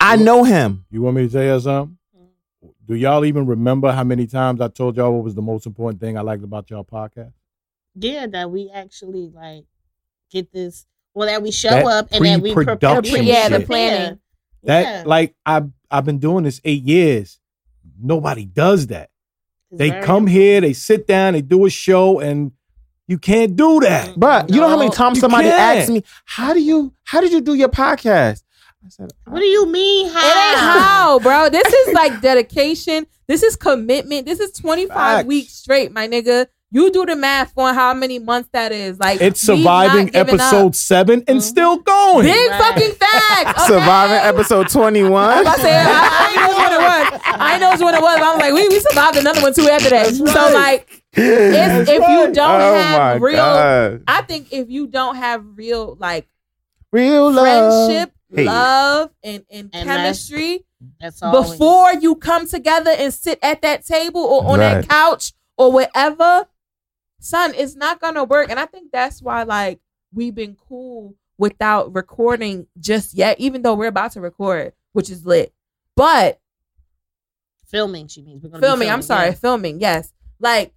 I know him. You want me to tell you something? Do y'all even remember how many times I told y'all what was the most important thing I liked about y'all podcast? Yeah, that we actually like get this. Well, that we show That up and that we prepare. Yeah, the shit. planning. That Yeah. like I've I've been doing this eight years. Nobody does that. It's They very come here, they sit down, they do a show, and you can't do that. But you know how many times somebody can't. asked me, how do you how did you do your podcast? I said, What do you mean? How? It ain't how, bro. This is like dedication. This is commitment. This is 25 Facts. weeks straight, my nigga. You do the math on how many months that is. Like It's surviving not giving episode up. seven and Mhm. still going. Big Right. fucking facts. Okay? Surviving episode 21. I'm about to say, I, I know what it was. I know what it was. I was like, we, we survived another one too after that. That's So right. like, if, if you don't oh have real, God. I think if you don't have real like Real love. friendship, Hey. love, and, and, And chemistry That's all. before you come together and sit at that table or on Right. that couch or wherever, son, it's not gonna work. And I think that's why like we've been cool without recording just yet, even though we're about to record, which is lit. But filming. She means we're gonna be filming, I'm sorry, yeah. filming, yes. Like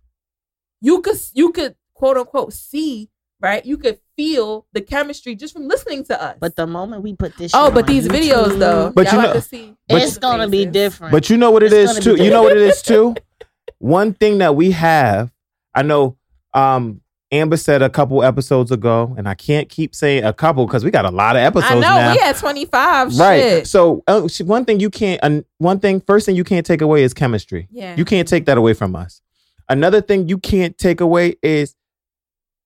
you could you could quote unquote see, right? You could feel the chemistry just from listening to us. But the moment we put this, oh, but on these videos though, But y'all you have know- to see it's gonna be different. But you know what it It's is too. You know what it is too. One thing that we have, I know, um, Amber said a couple episodes ago, and I can't keep saying a couple because we got a lot of episodes I know now. we had 25. right. Shit. So uh, one thing you can't, uh, one thing, first thing you can't take away is chemistry. Yeah. You can't take that away from us. Another thing you can't take away is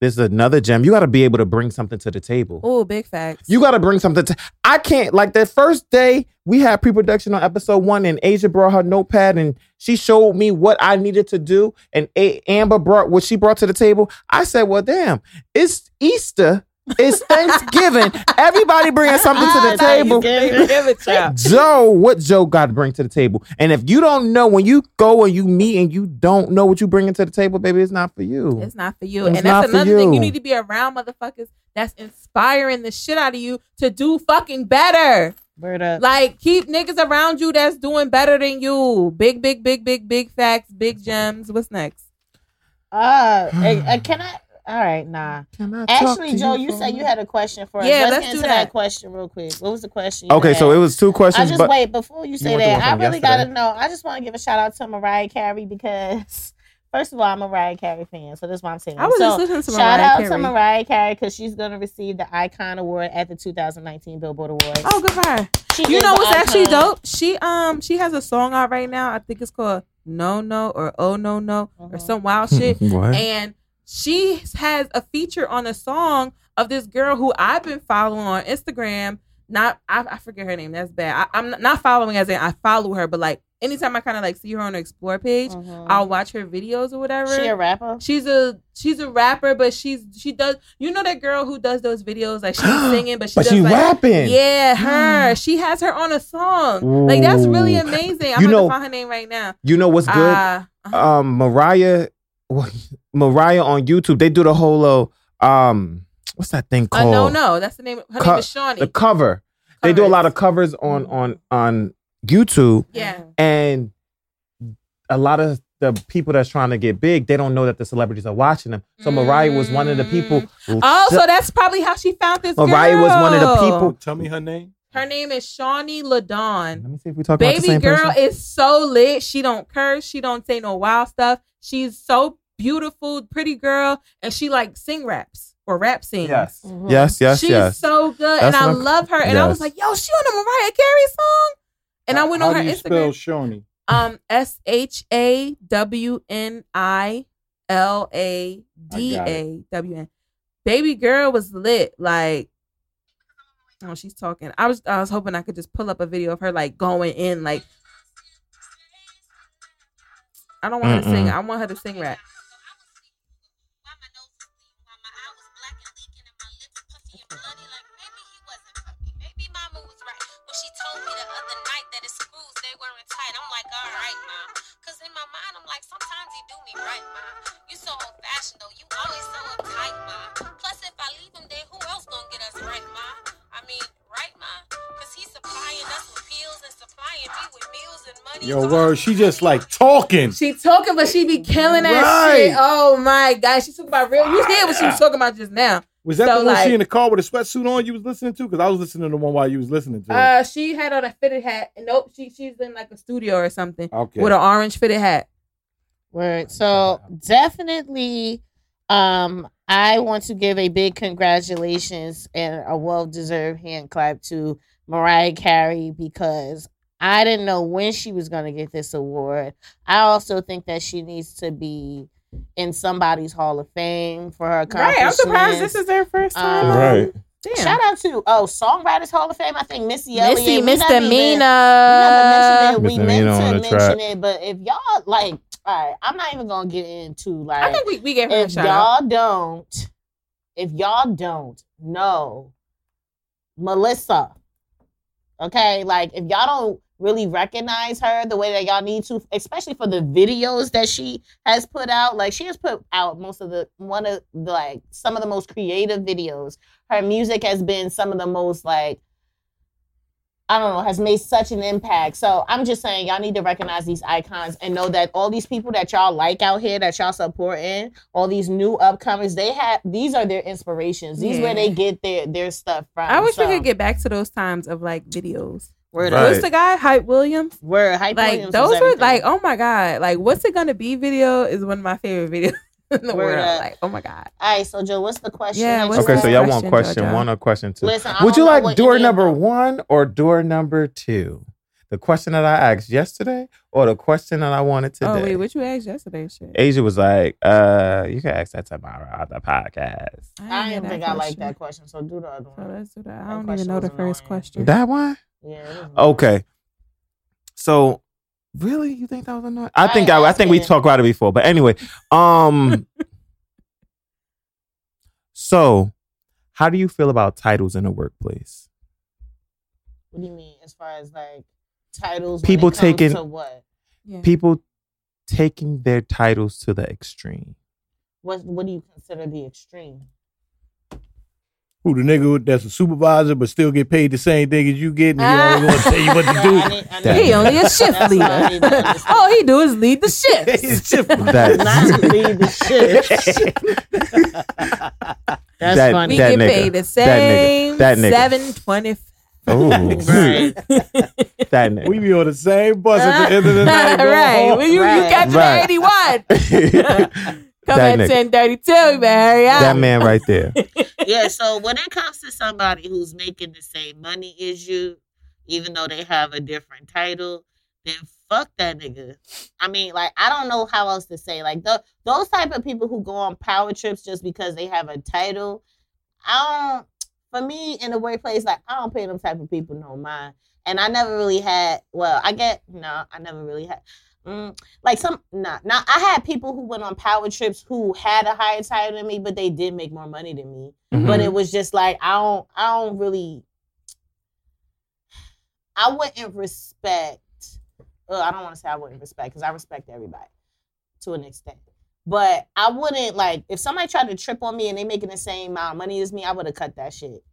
there's another gem. You got to be able to bring something to the table. Oh, big facts. You got to bring something to. I can't like that first day we had pre-production on episode one, and Asia brought her notepad and she showed me what I needed to do, and A- Amber brought what she brought to the table. I said, "Well, damn, it's Easter." It's Thanksgiving. Everybody bringing something to the Ah, table. Thanksgiving. Give it, child. Joe, what Joe got to bring to the table? And if you don't know, when you go and you meet and you don't know what you bringing to the table, baby, it's not for you. It's not for you. It's and that's for another thing. you. You need to be around motherfuckers that's inspiring the shit out of you to do fucking better. Word up. Like keep niggas around you that's doing better than you. Big, big, big, big, big facts, big gems. What's next? Uh, eh, can I? All right, nah. Can I talk Actually, Joe, you you for a said you had a question for us. Yeah, let's, let's get do that. that question real quick. What was the question? you Okay, so it was two questions. I questions, just but wait before you say want the that. I really yesterday? gotta know. I just want to give a shout out to Mariah Carey because first of all, I'm a Mariah Carey fan, so that's why I'm saying. I was so, just listening to shout out Carey. to Mariah Carey because she's gonna receive the Icon Award at the 2019 Billboard Awards. Oh, good for her. She You know the what's actually icon. dope? She um she has a song out right now. I think it's called No No or Oh No No or Mhm. some wild shit. what? and she has a feature on a song of this girl who I've been following on Instagram. Not I, I forget her name. That's bad. I, I'm not following as in I follow her, but like anytime I kind of like see her on her explore page, Mhm. I'll watch her videos or whatever. She a rapper. She's a she's a rapper, but she's she does you know that girl who does those videos like she's singing, but she but does she like rapping. yeah, her. she has her on a song. Like that's really amazing. I'm You gonna know- find her name right now. You know what's good? Uh, uh-huh. um, Mariah, Mariah on YouTube, they do the whole uh, um, what's that thing called? Uh, called? no, no, that's the name. Her Co- name is Shawni. the cover. They do a lot of covers on on on YouTube, Yeah. and a lot of the people that's trying to get big, they don't know that the celebrities are watching them. So Mariah was one of the people. who- Oh, so that's probably how she found this Mariah was one of the people- Tell me her name. Her name is Shawni Ladawn. Let me see if we talk about the Baby same girl person. is so lit. She don't curse. She don't say no wild stuff. She's so beautiful, pretty girl, and she like sing raps or rap sings. Yes, Mhm. yes, yes, She's yes. so good, That's and I love her. And I was like, "Yo, she on a Mariah Carey song," and I went How on her do you Instagram. spell Shawnee? Um, S H A W N I L A D A W N. Baby girl was lit. Like, oh, she's talking. I was, I was hoping I could just pull up a video of her like going in. Like, I don't want her to sing. I want her to sing rap. Yo, So word. She just like talking. She talking, but she be killing that Right. shit. Oh my god, she talking about real. You hear what she was talking about just now? Was that So, the one like- she in the car with a sweatsuit on you was listening to? Because I was listening to the one while you was listening to it. Uh, she had on a fitted hat. Nope, she she's in like a studio or something okay. with an orange fitted hat. Word. So definitely, um, I want to give a big congratulations and a well deserved hand clap to Mariah Carey because I didn't know when she was going to get this award. I also think that she needs to be in somebody's Hall of Fame for her accomplishments. Right, I'm surprised this is their first time. Um, um, Right. Damn. Shout out to oh Songwriters Hall of Fame. I think Missy Elliott. Missy we never even- Misdemeanor. We never mentioned it. We meant the to mention track. it, but if y'all like, all right, I'm not even gonna get into like I think we, we gave her a if shout y'all don't, if y'all don't know Melissa, okay, like if y'all don't really recognize her the way that y'all need to, especially for the videos that she has put out, like she has put out most of the one of the like some of the most creative videos. Her music has been some of the most like I don't know, has made such an impact. So I'm just saying, y'all need to recognize these icons and know that all these people that y'all like out here, that y'all supporting, all these new upcomers, they have these are their inspirations. These where they get their their stuff from. I wish so, we could get back to those times of like videos. Word Right. What's the guy Hype Williams? Word hype Like Williams those were like oh my god like what's it gonna be video is one of my favorite videos. in the Word world. up. Like, oh my god. All right, so Joe, what's the question? Yeah, what's Okay, time? so y'all Question, want question Georgia. one or question two? Listen, Would you like door number them- one or door number two? The question that I asked yesterday or the question that I wanted today? Oh wait, what you asked yesterday? Shit. Asia was like, uh, you can ask that tomorrow on the podcast. I hear didn't that think I like that question, so do the other So one. let's do that. I don't even know the was first annoying. question. That one? Yeah. Okay. So really, you think that was annoying? I I think ain't I, I think we talked about it before. But anyway, um, so how do you feel about titles in the workplace? What do you mean, as far as like titles? People when it comes taking- to what? Yeah. People taking their titles to the extreme. What What do you consider the extreme? Who the nigga that's a supervisor but still get paid the same thing as you get, and he only gonna tell you what to Right, do. I need- I That- need- He only a shift That's what I need leader. All he do is lead the shift. It's just- That- Not to lead the shit. That's That- funny. We that get nigga. paid the That nigga. same That nigga. seven twenty. Oh, Right. that nigga. we be on the same bus at the end of the night. right. home. You, Right. you catch Right. the eighty one. Come That at nigga. ten thirty two, man. Yeah. that man right there. yeah. So when it comes to somebody who's making the same money as you, even though they have a different title, then fuck that nigga. I mean, like I don't know how else to say. Like the those type of people who go on power trips just because they have a title, I don't. For me, in the workplace, like I don't pay them type of people no mind. And I never really had. Well, I get no. I never really had. Mm, like some, nah, nah. I had people who went on power trips who had a higher title than me, but they did make more money than me Mhm. but it was just like I don't I don't really I wouldn't respect uh, I don't want to say I wouldn't respect because I respect everybody to an extent. But I wouldn't like if somebody tried to trip on me and they making the same amount of money as me, I would have cut that shit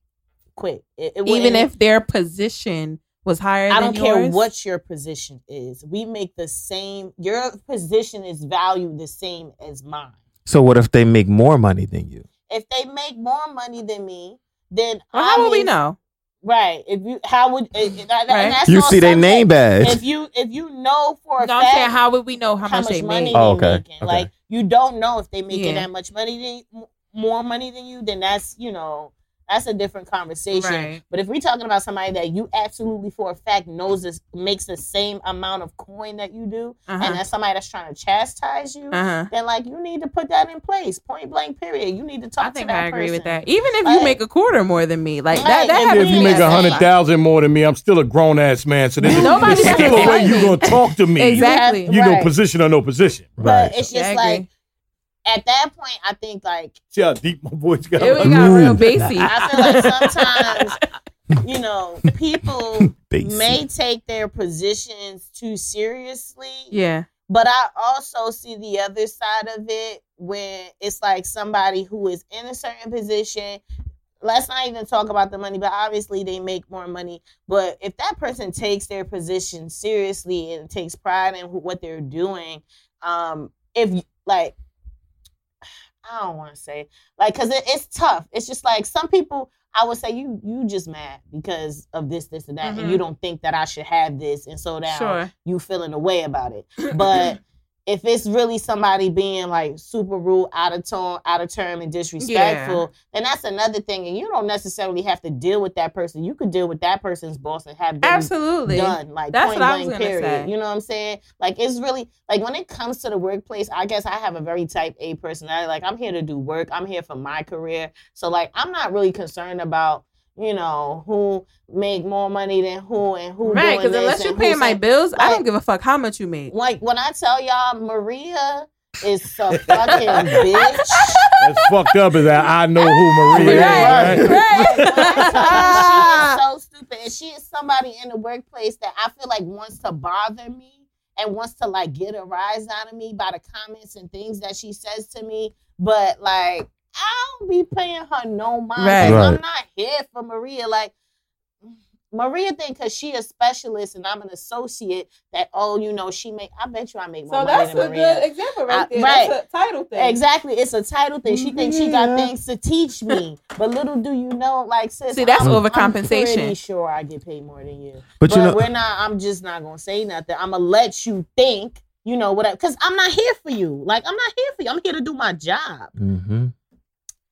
quick. It, it Even if their position was higher I don't care yours? what your position is, we make the same. Your position is valued the same as mine. So what if they make more money than you? If they make more money than me, then Well, how would we know? Right. If you, how would it, it- Right. that's You see their name badge. If you if you know for a No, I'm fact saying, how would we know how, how much, much they money made? they Oh, okay. making, Okay. like you don't know if they making Yeah. that much money than more money than you, then that's you know that's a different conversation. Right. But if we're talking about somebody that you absolutely for a fact knows this makes the same amount of coin that you do, Uh-huh. and that's somebody that's trying to chastise you, Uh-huh. then like you need to put that in place, point blank. Period. You need to talk I to think that I agree with person. that. Even if Like- you make a quarter more than me, like that, Right, that happens If you make a hundred thousand more than me, I'm still a grown ass man. So there's, Nobody's there's still a way you me. gonna talk to me. Exactly. You know, Right. position or no position. But it's just agree. like at that point, I think like See how deep my voice got. It got real Ooh. bassy. I feel like sometimes, you know, people Basic. may take their positions too seriously. yeah. But I also see the other side of it when it's like somebody who is in a certain position. Let's not even talk about the money, but obviously they make more money. But if that person takes their position seriously and takes pride in what they're doing, um, if like, I don't want to say like because it, it's tough. It's just like some people. I would say you you just mad because of this, this, and that, Mhm. and you don't think that I should have this, and so now Sure. you feeling a way about it. But if it's really somebody being like super rude, out of tone, out of term, and disrespectful, then that's another thing. And you don't necessarily have to deal with that person. You could deal with that person's boss and have them Absolutely. done. Like That's point what I was blank period. say. You know what I'm saying? Like it's really like when it comes to the workplace, I guess I have a very type A personality. Like I'm here to do work. I'm here for my career. So like I'm not really concerned about you know who make more money than who and who Right, because unless you and pay who my say- bills, I don't give a fuck how much you make. like when I tell y'all Maria is a fucking bitch. That's fucked up. Is that I know who Maria Right, is. right. When I tell she is so stupid, and she is somebody in the workplace that I feel like wants to bother me and wants to like get a rise out of me by the comments and things that she says to me. But like, I don't be paying her no mind. Right. Right. I'm not here for Maria. Like. Maria think because she a specialist and I'm an associate that oh you know she make I bet you I make more So money that's a good example I- right there. right. That's a title thing. Exactly, it's a title thing. She thinks she got things to teach me, but little do you know, like sis. See, that's I'm, overcompensation. I'm pretty sure I get paid more than you, But but, you know- we're not. I'm just not gonna say nothing. I'm gonna let you think you know, whatever. Because I'm not here for you. Like, I'm not here for you. I'm here to do my job. Mm-hmm.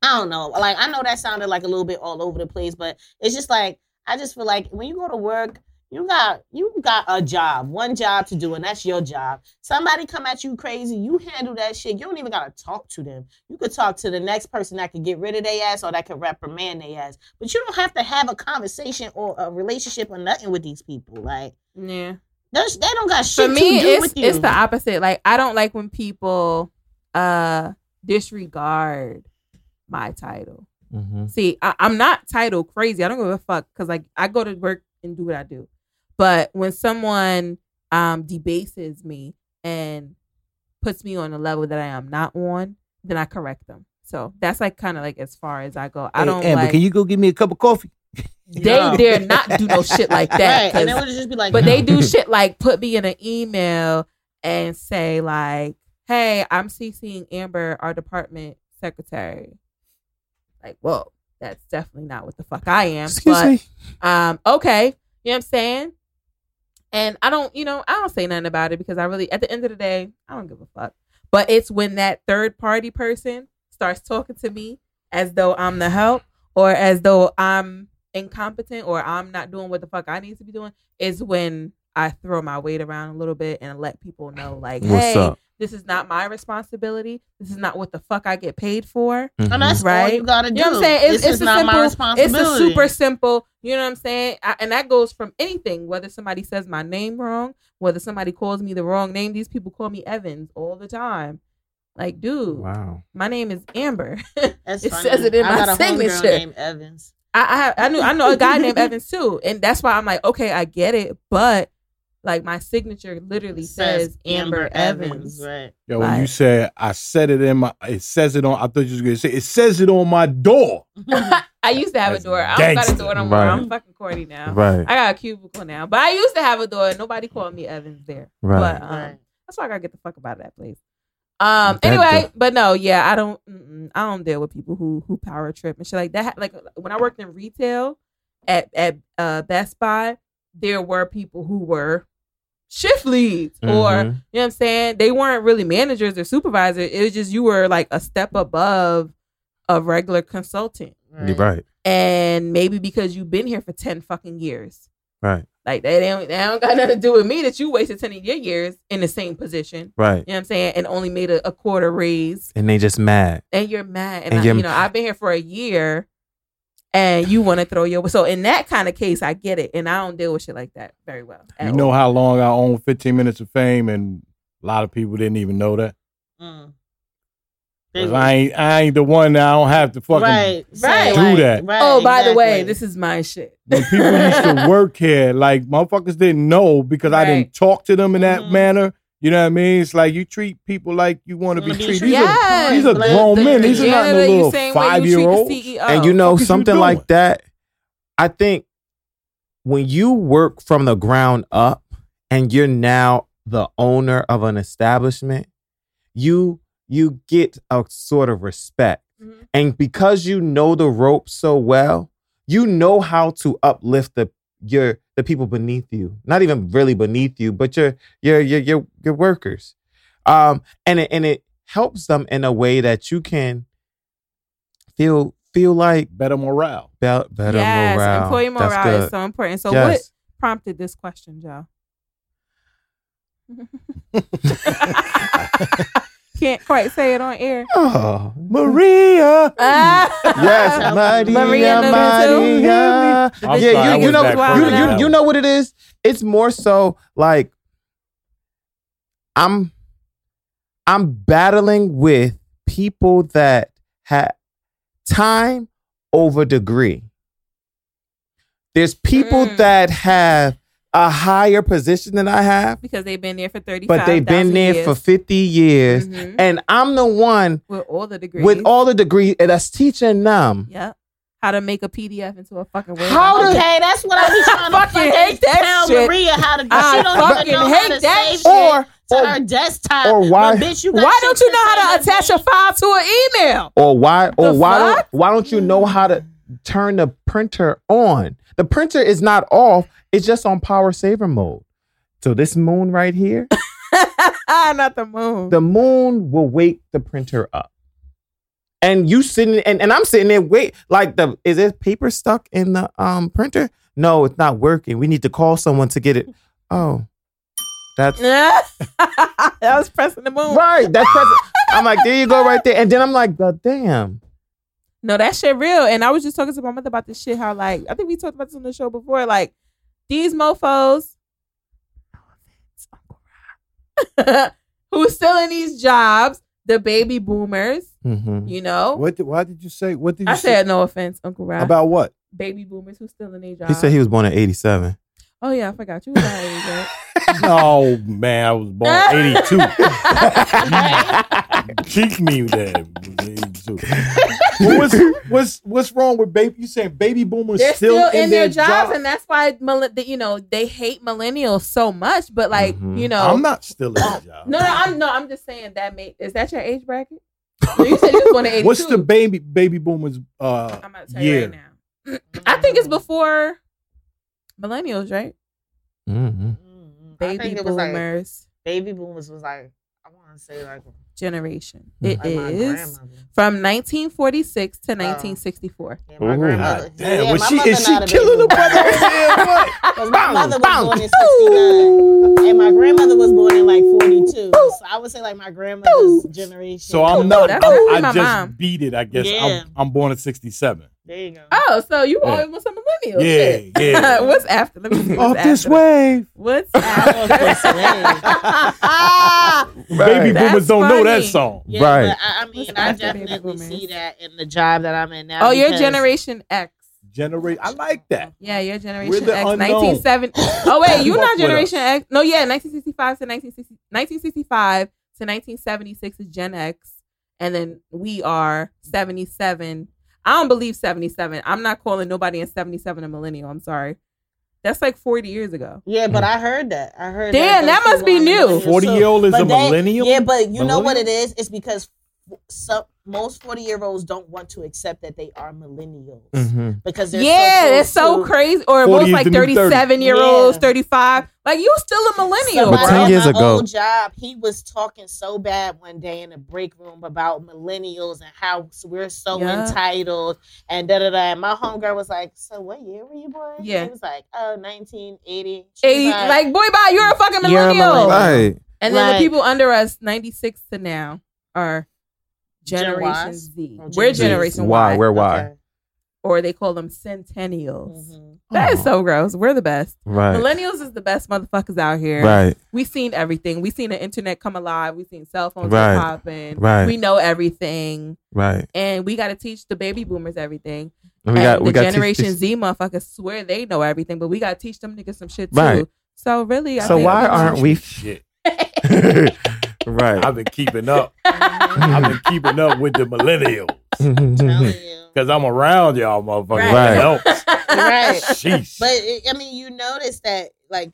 I don't know. Like, I know that sounded like a little bit all over the place, but it's just like I just feel like when you go to work, you got you got a job, one job to do, and that's your job. Somebody come at you crazy, you handle that shit. You don't even gotta talk to them. You could talk to the next person that could get rid of their ass or that could reprimand their ass. But you don't have to have a conversation or a relationship or nothing with these people. Like Yeah. they don't got shit For to me, do it's with you. it's the opposite. Like I don't like when people uh disregard my title. Mm-hmm. See, I, I'm not title crazy. I don't give a fuck because like I go to work and do what I do. But when someone um debases me and puts me on a level that I am not on, then I correct them. So that's like kind of like as far as I go. I Hey, don't Amber, like can you go give me a cup of coffee? they No. dare not do no shit like that. right, and it 'cause- would just be like, but they do shit like put me in an email and say like, "Hey, I'm CCing Amber, our department secretary." Like, whoa, that's definitely not what the fuck I am. Excuse but me. um, okay, you know what I'm saying? And I don't, you know, I don't say nothing about it because I really, at the end of the day, I don't give a fuck. But it's when that third party person starts talking to me as though I'm the help or as though I'm incompetent or I'm not doing what the fuck I need to be doing is when I throw my weight around a little bit and let people know, like, What's hey, up? This is not my responsibility. This is not what the fuck I get paid for. Mhm. and that's all Right. you gotta do. You know what I'm saying? It's, this it's is a not simple, my It's a super simple. You know what I'm saying? I, and that goes from anything. Whether somebody says my name wrong, whether somebody calls me the wrong name. These people call me Evans all the time. Like, dude, Wow. my name is Amber. That's it funny. says it in I my got a signature. named Evans. I, I I knew I know a guy named Evans too, and that's why I'm like, okay, I get it, but like my signature literally says, Amber, Evans. Right. Yo, when you said I said it in my, it says it on. I thought you was gonna say it says it on my door. I used to have That's a door. I don't got a door no more. Right. I'm fucking corny now. Right. I got a cubicle now, but I used to have a door. and Nobody called me Evans there. Right. But um, Right. that's why I gotta get the fuck about that place. Um. That Anyway, do- but no, yeah, I don't. I don't deal with people who who power trip and shit like that. Like when I worked in retail at at uh, Best Buy, there were people who were shift leads or Mhm. you know what I'm saying. They weren't really managers or supervisors. It was just you were like a step above a regular consultant, You're right. and maybe because you've been here for ten fucking years. Right. Like they don't, they don't got nothing to do with me that you wasted 10 of your years in the same position. Right. You know what I'm saying? And only made a, a quarter raise. And they just mad. And you're mad. And, And I, you're- you know, I've been here for a year and you want to throw your so in that kind of case, I get it. And I don't deal with shit like that very well. You know all. how long I own 15 minutes of fame, and a lot of people didn't even know that. Mm. 'Cause I ain't, I ain't the one that I don't have to fucking. right, Right. Do that. Right, Oh, by the way, this is my shit. When people used to work here, like motherfuckers didn't know because I didn't talk to them in that Mhm. manner. You know what I mean? It's like you treat people like you want to be Wanna be treated. treated. These, Yes. are, these are Like grown the- men. These the are not no little same way you five year the olds. And you know fuck is you something like that i think when you work from the ground up and you're now the owner of an establishment you you get a sort of respect Mhm. and because you know the ropes so well you know how to uplift the your the people beneath you not even really beneath you but your your your your, your workers um and it, and it helps them in a way that you can feel feel like Better morale. be- better yes, morale. employee morale is so important. So, what prompted this question, Joe? Can't quite say it on air. Oh, Maria. Ah. yes, Maria, Maria. Maria. The I'm bitch Yeah, you, you know, you, you, you know what it is. It's more so like I'm, I'm battling with people that have time over degree. There's people Mm. that have a higher position than I have, because they've been there for 30 but they've been there for 50 years. Mhm. And I'm the one with all the degrees. with all the degrees that's teaching them Yep. How to make a PDF into a fucking word. How to- Okay, that's what I be trying to fucking fucking hate that tell shit. Maria how to do. I she don't fucking even know how hate to that save shit. shit or to or, her desktop. or why- bitch, you Why don't you know how to say attach a file to an email? or why or The why fuck? don't why don't you know how to turn the printer on? The printer is not off; it's just on power saver mode. So this moon right here, Not the moon. the moon will wake the printer up. And you sitting and, and I'm sitting there wait like the is it paper stuck in the um printer? No, it's not working. We need to call someone to get it. Oh. That's that was pressing the moon. right. That's present. I'm like, there you go right there. And then I'm like, God damn. No, that shit real. And I was just talking to my mother about this shit. How like I think we talked about this on the show before. Like these mofo's who's still in these jobs, the baby boomers. Mm-hmm. You know, What? Did, why did you say? What did you I say said no offense, Uncle Ralph. about what? baby boomers who's still in their jobs. He said he was born in 87. "Oh yeah, I forgot you was our age, right?" no, man, I was born '82. Cheek me there. 82. But what's what's what's wrong with baby? You saying baby boomers They're still, still, in their, jobs, job? and that's why you know they hate millennials so much. But like Mhm. you know, I'm not still in the job. No, no, I'm no, I'm just saying that. Mate, is that your age bracket? No, you said you was born in 82. What's the baby baby boomers uh I'm about to tell you year? right now. I think it's before millennials, right? Mm-hmm. Mm, I Baby think it was like boomers baby boomers was like I want to say like, generation. Mm. It like is from 1946 to 1964. Yeah, my Ooh. grandmother. God damn, yeah, was my she mother is she not a baby killing the brother over there? What? 'Cause my mother was born in 69. And my grandmother was born in like 42. So I would say like my grandmother's generation. So I'm not. that's I'm- I just mom. beat it. I guess Yeah. I'm, I'm born in '67. There you go. Oh, so you Yeah. always a millennial? Yeah, shit. yeah. what's after? Let me see. What's Off this after. wave, What's Off this after? baby That's boomers don't know that song. Yeah, Right. but I, I mean, What's I after baby definitely boomers? see that in the job that I'm in now. oh, your because- generation X. Generate. I like that. Yeah, your generation We're the X. unknown. 1970. Oh wait, you're not generation X? No, yeah, 1965 to 1960, 1965 to 1976 is Gen X, and then we are 77. I don't believe 77. I'm not calling nobody in 77 a millennial. I'm sorry. That's like 40 years ago. Yeah, but hmm. I heard that. I heard Damn, that those must be new. 40 too. year old is But a they- millennial. Yeah, but you know what it is? It's because some most 40 year olds don't want to accept that they are millennials Mm-hmm. because they're yeah, so that's so to- crazy. Or 40 most like the new 30. 37 year olds, Yeah. 35. Like you're still a millennial, But 10 years ago- old job, he was talking so bad one day in the break room about millennials and how we're so Yeah. entitled and da da da. And my homegirl was like, "So what year were you born?" Yeah. he was like, "Oh, 1980." She 80, like, boy, bye, you're a fucking You're a millennial. millennial. Right. And then Right. the people under us, 96 to now, are Gen Generation Ys? Z. Or We're Gen Z. Generation Why? Y. We're why? Okay. Or they call them centennials. Mhm. That is Oh. so gross. We're the best. Right. Millennials is the best motherfuckers out here. Right. We seen everything. We seen the internet come alive. We seen cell phones Right. popping. Right. We know everything. Right. And we got to teach the baby boomers everything. And we and got the we got Generation teach- Z motherfuckers swear they know everything, but we got to teach them niggas some shit too. Right. So really, I So think why aren't we Shit, right? I've been keeping up. I've been keeping up with the millennials because I'm around y'all, motherfuckers. Right. Right. Else. Right. Sheesh. But it- I mean, you notice that like,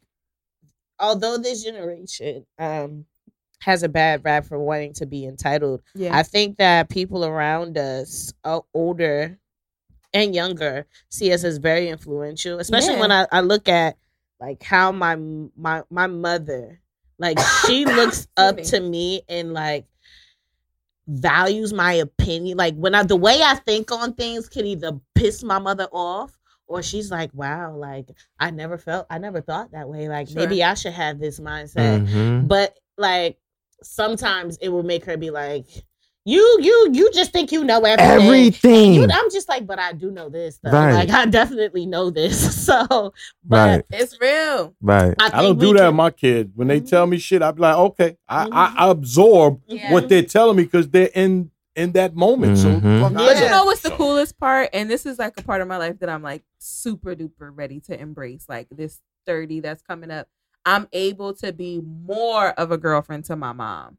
although this generation um has a bad rap for wanting to be entitled, Yeah. I think that people around us, uh, older and younger, see us as very influential. Especially Yeah. when I, I look at like how my my my mother, like she looks up Excuse to me and like values my opinion. Like when I the way I think on things can either piss my mother off or she's like, wow, like I never felt I never thought that way. Like Sure. maybe I should have this mindset. Mhm. But like sometimes it will make her be like, You you you just think you know everything. Everything. You- I'm just like, but I do know this though. Right. Like I definitely know this. So but Right. it's real. Right. I, I don't do that can- with my kids. When they Mhm. tell me shit, I be like, okay, I, Mhm. I, I absorb Yeah. what they're telling me because they're in in that moment. Mhm. So, fuck But I you know what's the coolest part? And this is like a part of my life that I'm like super duper ready to embrace. Like this 30 that's coming up. I'm able to be more of a girlfriend to my mom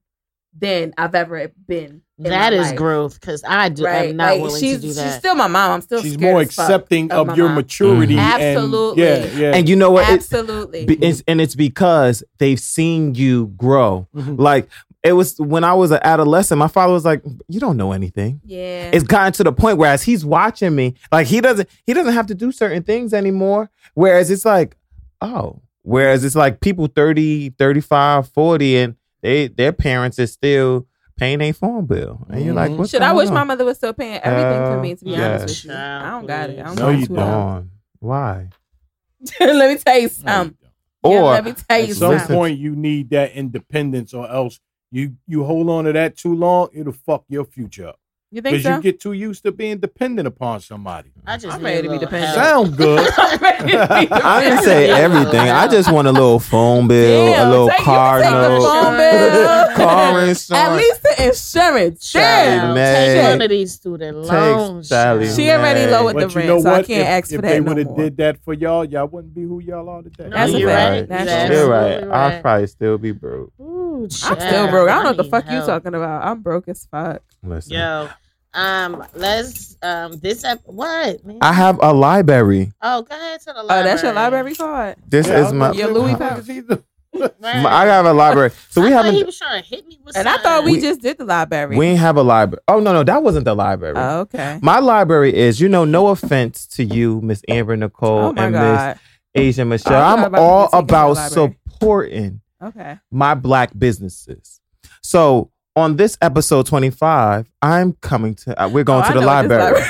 than I've ever been. in That my is life. growth because I do, Right. am not like, willing she's, to do that. She's still my mom. I'm still She's more accepting of of, your mom. maturity. Mhm. and- Absolutely. yeah, yeah. And you know what? Absolutely. be- it's, and it's because they've seen you grow. Mhm. Like it was when I was an adolescent. My father was like, "You don't know anything." yeah. It's gotten to the point where as he's watching me, like he doesn't he doesn't have to do certain things anymore. Whereas it's like, oh, whereas it's like people 30, 35, 40 and they their parents is still paying a phone bill, and you're like, Mhm. what's Shit, I wish on? my mother was still paying everything for me. To be yes. honest with you, I don't got it. I don't No, got you two don't. dollars. on. Why? Let me tell you No, something. you don't. Yeah, Or let me tell you At some something. point, you need that independence, or else you you hold on to that too long, it'll fuck your future up. You think Because so? you get too used to being dependent upon somebody. I just I'm ready to be dependent. help. Sound good. I'm ready to be I didn't say everything. I just want a little phone bill, Damn, a little take- car can take the note, phone bill. car insurance. At least the insurance. Damn. Child. Take one of these student loans. Sally. child. She already Man. low with But the you know rent, so I what? can't if ask if for they that no would have more. did that for y'all, y'all wouldn't be who y'all are today. No, That's a you're fact. right. That's You're true. Right. absolutely I'll probably still be broke. Ooh, I'm still broke. I don't know what the need fuck you talking about. I'm broke as fuck. Listen, Yo, um, let's um this ep- what man? I have a library. Oh, go ahead to the Oh, library. that's your library card. This Yeah, is my. Your Louis Huh? Right. I have a library. So we I haven't. He was trying to hit me with And I thought we, We- just did the library. We ain't have a library. Oh no, no, that wasn't the library. oh, okay. My library is, you know, no offense to you, Miss Amber Nicole Oh and Miss god. Asia Michelle. I thought I'm all about supporting Okay. my black businesses. So on this episode 25, I'm coming to. Uh, we're going Oh, to I the know what library,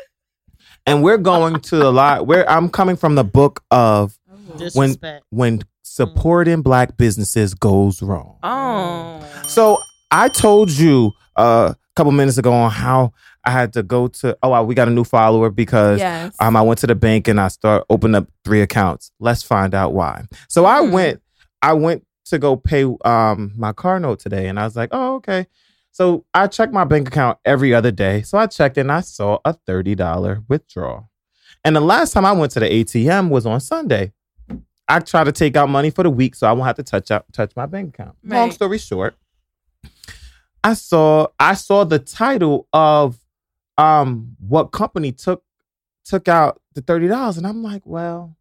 and we're going to the li- Where I'm coming from the book of disrespect. when when supporting black businesses goes wrong. Oh. So I told you uh, a couple minutes ago on how I had to go to. Oh, wow, we got a new follower because yes. um, I went to the bank and I start opening up three accounts. Let's find out why. So I Hmm. went, I went to go pay um my car note today, and I was like, oh okay. So I check my bank account every other day. So I checked and I saw a thirty dollar withdrawal. And the last time I went to the ATM was on Sunday. I try to take out money for the week so I won't have to touch out touch my bank account. Long story short, I saw I saw the title of um what company took took out the thirty dollars, and I'm like, well,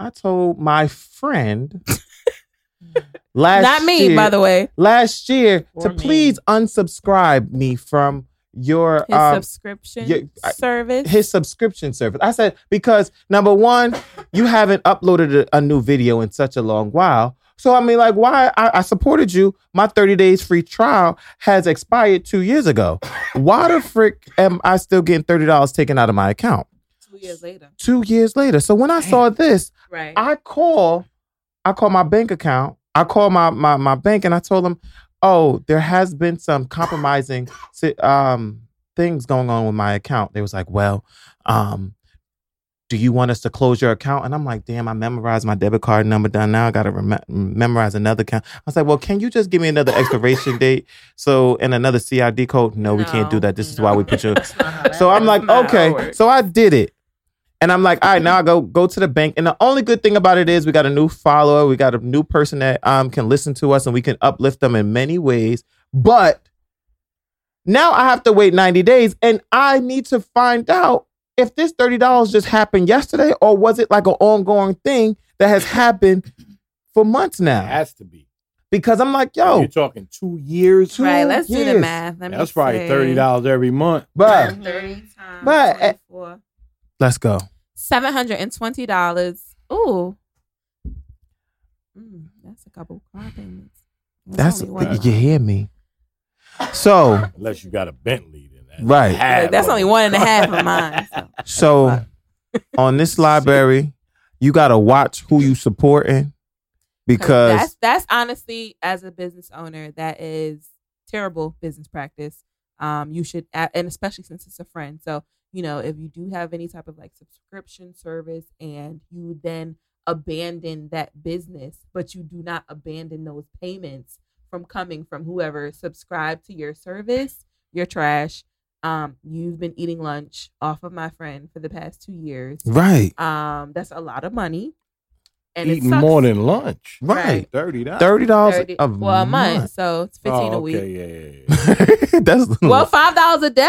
I told my friend last Not me, year, by the way. last year Or to me. please unsubscribe me from your His um, subscription yeah, I- service. his subscription service. I said because number one, you haven't uploaded a, a new video in such a long while. So I mean, like, why I, I supported you? My thirty days free trial has expired two years ago. Why the frick am I still getting thirty dollars taken out of my account two years later. two years later? So when I saw this, Right. I call, I call my bank account. I call my my my bank and I told them, oh, there has been some compromising um things going on with my account. They was like, well, um, do you want us to close your account? And I'm like, damn, I memorized my debit card number down. Now I got to rem- memorize another account. I was like, well, can you just give me another expiration date? So and another CID code? No, we can't do that. This is why we put you. That's not how that So I'm like, That's not how it okay. So I did it. And I'm like, all right, now I go go to the bank. And the only good thing about it is we got a new follower, we got a new person that um can listen to us and we can uplift them in many ways. But now I have to wait 90 days and I need to find out if this $30 just happened yesterday or was it like an ongoing thing that has happened for months now? It now? has to be. Because I'm like, yo, You're talking two years. two right. Let's do the math. Let me That's probably see. thirty dollars every month. but Thirty times But, uh, twenty-four. Let's go. Seven hundred and twenty dollars. Ooh. Mm, that's a couple car payments. That's only one. you hear me. So Unless you got a Bentley, then that's Right. Like, that's only one and a half of mine. So. So on this library, you gotta watch who you supporting because that's that's honestly as a business owner that is terrible business practice um you should and especially since it's a friend so you know if you do have any type of like subscription service and you then abandon that business but you do not abandon those payments from coming from whoever subscribed to your service you're trash um you've been eating lunch off of my friend for the past two years right, um that's a lot of money and Eating more than lunch. right, Thirty dollars. thirty dollars a well a month, month. so it's fifteen oh, a week. Yeah, yeah, yeah. that's Well, five dollars a day.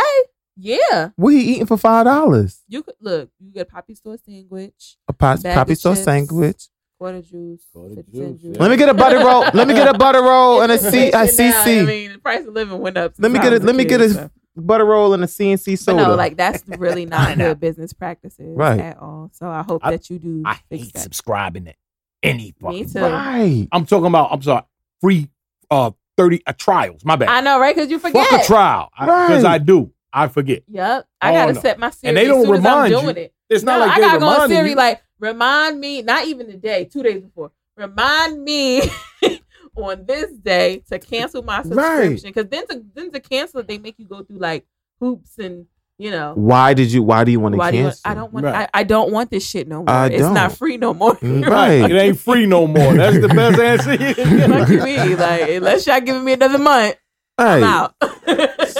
Yeah, what you eating for five dollars. you could look. You get a poppy store sandwich, A pop, poppy of store chips. sandwich. quarter juice, Quarter juice, juice. yeah. Let me get a butter roll. Let me get a butter roll and a It's C a inflation now. I mean, the price of living went up. Let me get I a was let me get kid, a so. butter roll and a CNC But soda. no, like that's really not good business practices Right. at all. So I hope I- that you do I fix hate that. subscribing it. any Me too. Right. I'm talking about. I'm sorry. Free uh thirty uh, trials. My bad. I know, right? Because you forget. Fuck a trial because Right. I do. I forget. Yep. I Oh, gotta no. set my Siri And they don't as soon remind as I'm doing you. it. It's not like I they gotta go on reminding Siri you. like remind me, not even the day, two days before. Remind me on this day to cancel my subscription. Because then to then to cancel it, they make you go through like hoops and you know. Why did you? Why do you want to Why you cancel? want, I don't want Right. I, I don't want this shit no more. I it's not don't. free no more. Mm, Right. Right. It ain't free no more. That's the best answer. you can get. You mean? Like unless y'all giving me another month, I'm out.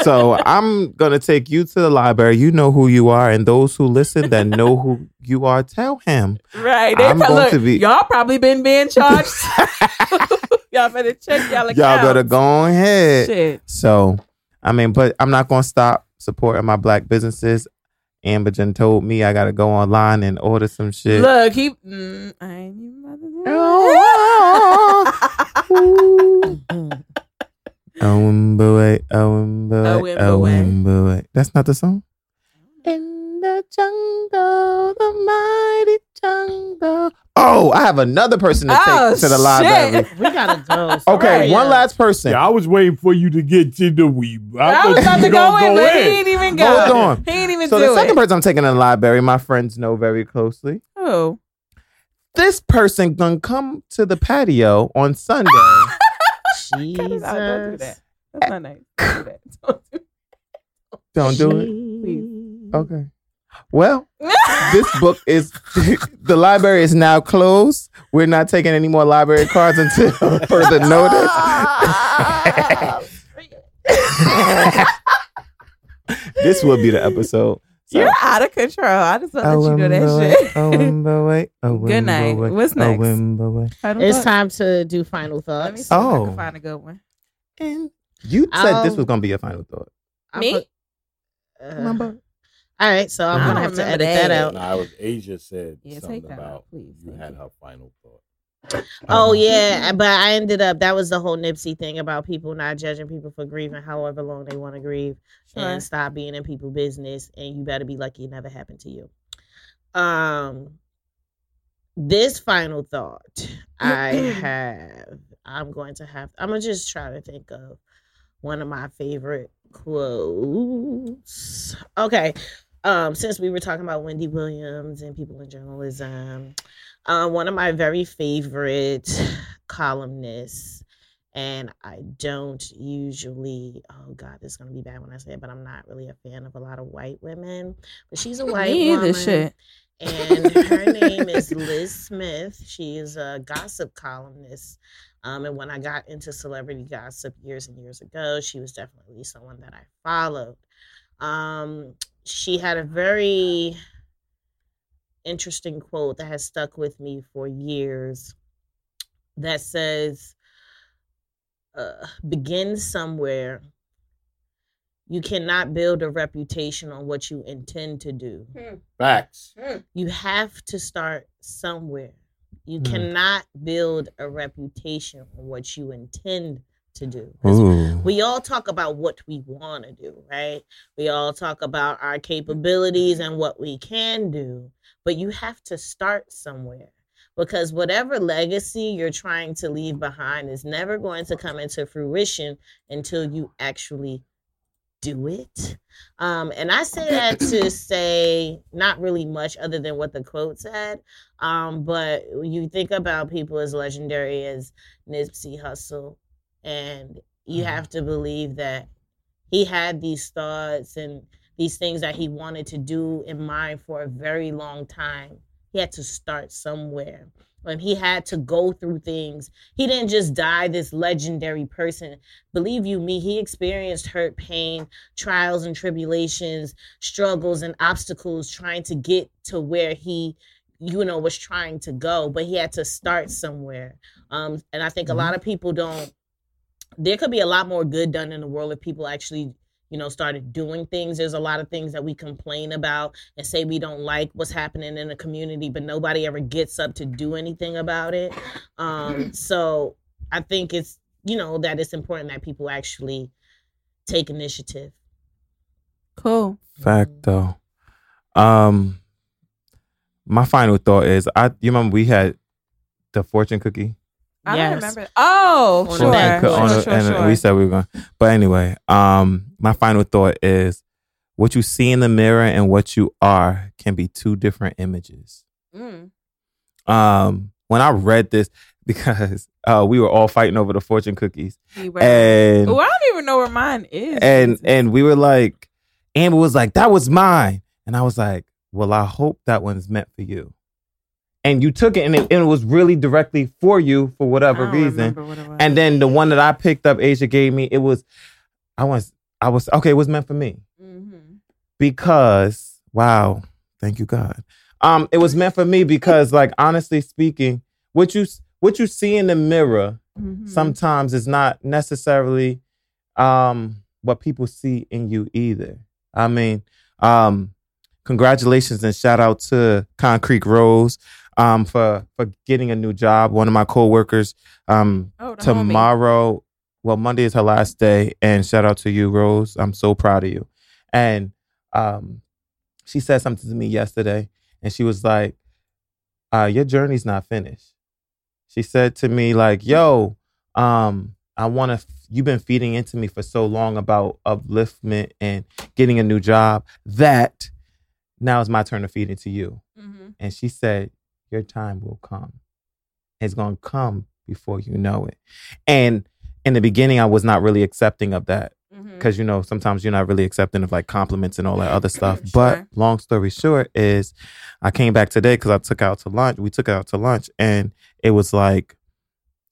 So I'm gonna take you to the library. You know who you are, and those who listen that know who you are, tell him. right. They I'm probably, going to be- y'all probably been being charged. y'all better check y'all account. Y'all better go ahead. Shit. So, I mean, but I'm not gonna stop supporting my black businesses. Amber Jen told me I gotta go online and order some shit. Look, he. Mm, I ain't even about to do that. Oh, boy, oh, boy, Owimboe. oh, boy. That's not the song. In the jungle, the mighty jungle. Oh, I have another person to take Oh, to the library. shit. We got a go. Okay, Yeah. one last person. Yeah, I was waiting for you to get to the weeb. I was about to go in, but he ain't even go. Hold on. He ain't even So do the second it. person I'm taking to the library, my friends know very closely. Oh. This person gonna come to the patio on Sunday. Cut it out. Don't do that. That's not nice. Don't do that. Don't do Don't do it. Please. Okay. Well, this book is the library is now closed. We're not taking any more library cards until further notice. this will be the episode. So- You're out of control. I just want to let you know that boy, shit. oh, boy, oh, Good night. boy, What's oh, next? boy. It's thought? time to do final Let me thoughts. see if I Oh. can find a good one. And you said this I'll- was gonna be your final thought. Me? put- uh, all right, so I'm gonna have to remember edit that, that. out. Nah, it was Asia said Yeah, something about please. you had her final thought. Oh yeah, but I ended up that was the whole Nipsey thing about people not judging people for grieving however long they want to grieve Sure. and stop being in people business and you better be lucky it never happened to you. Um this final thought I have I'm going to have I'm gonna just try to think of one of my favorite quotes. Okay. Um, since we were talking about Wendy Williams and people in journalism, uh, one of my very favorite columnists, and I don't usually, oh God, this is gonna be bad when I say it, but I'm not really a fan of a lot of white women. But she's a white Me woman, Shit. and her name is Liz Smith. She is a gossip columnist. Um, and when I got into celebrity gossip years and years ago, she was definitely someone that I followed. Um, she had a very interesting quote that has stuck with me for years that says, uh, begin somewhere. You cannot build a reputation on what you intend to do. Facts. You have to start somewhere. You Hmm. cannot build a reputation on what you intend to do. We all talk about what we want to do, right? We all talk about our capabilities and what we can do, but you have to start somewhere because whatever legacy you're trying to leave behind is never going to come into fruition until you actually do it. Um, and I say that to say not really much other than what the quote said. Um, but you think about people as legendary as Nipsey Hussle, and you have to believe that he had these thoughts and these things that he wanted to do in mind for a very long time. He had to start somewhere. And he had to go through things. He didn't just die this legendary person. Believe you me, he experienced hurt, pain, trials and tribulations, struggles and obstacles trying to get to where he you know was trying to go but he had to start somewhere um and i think a lot of people don't there could be a lot more good done in the world if people actually you know started doing things there's a lot of things that we complain about and say we don't like what's happening in the community but nobody ever gets up to do anything about it um so i think it's you know that it's important that people actually take initiative Cool. Fact though. Um my final thought is I you remember we had the fortune cookie. I Yes. don't remember. Oh, On sure, sure, cook- sure, sure, and sure. we said we were going. But anyway, um, my final thought is what you see in the mirror and what you are can be two different images. Mm. Um, when I read this, because uh, we were all fighting over the fortune cookies, We and Ooh, I don't even know where mine is. and and we were like, Amber was like, "That was mine," and I was like, "Well, I hope that one's meant for you." And you took it, and it, and it was really directly for you for whatever reason. what. And then the one that I picked up, Asia gave me, it was, I was, I was okay. It was meant for me Mhm. because wow, thank you God. Um, it was meant for me because, like, honestly speaking, what you what you see in the mirror Mhm. sometimes is not necessarily um what people see in you either. I mean, um, congratulations and shout out to Concrete Rose um for for getting a new job. One of my coworkers um oh, the homie. tomorrow well monday is her last day and shout out to you rose i'm so proud of you and um she said something to me yesterday and she was like uh your journey's not finished she said to me like yo um i want to you've been feeding into me for so long about upliftment and getting a new job that now it's my turn to feed into you Mhm. and she said, Your time will come. It's going to come before you know it. And in the beginning, I was not really accepting of that mm-hmm. because, you know, sometimes you're not really accepting of like compliments and all that other stuff. Sure. But long story short is I came back today because I took out to lunch. We took out to lunch and it was like,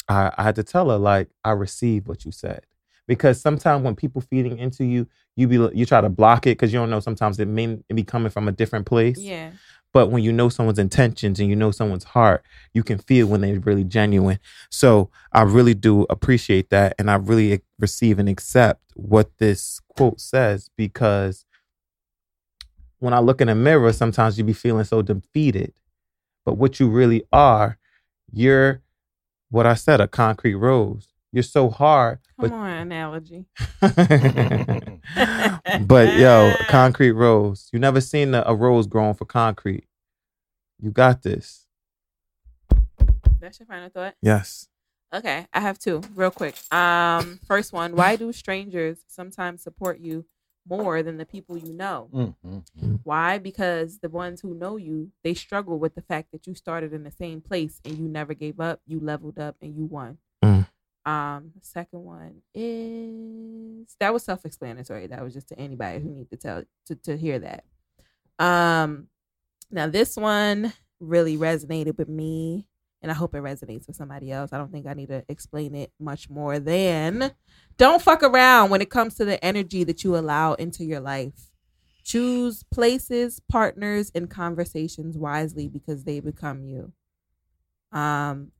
I, I had to tell her, like, I received what you said. Because sometimes when people feeding into you, you be you try to block it because you don't know. Sometimes it may it be coming from a different place. Yeah. But when you know someone's intentions and you know someone's heart, you can feel when they're really genuine. So I really do appreciate that. And I really receive and accept what this quote says because when I look in a mirror, sometimes you be feeling so defeated. But what you really are, you're what I said, a concrete rose. You're so hard, Come but on, analogy. but yo, concrete rose. You never seen a, a rose growing for concrete. You got this. That's your final thought. Yes. Okay, I have two real quick. Um, first one: Why do strangers sometimes support you more than the people you know? Mhm. Why? Because the ones who know you, they struggle with the fact that you started in the same place and you never gave up. You leveled up and you won. Um, second one is that was self-explanatory. That was just to anybody who need to tell to to hear that. Um, now this one really resonated with me, and I hope it resonates with somebody else. I don't think I need to explain it much more than don't fuck around when it comes to the energy that you allow into your life. Choose places, partners, and conversations wisely because they become you. Um,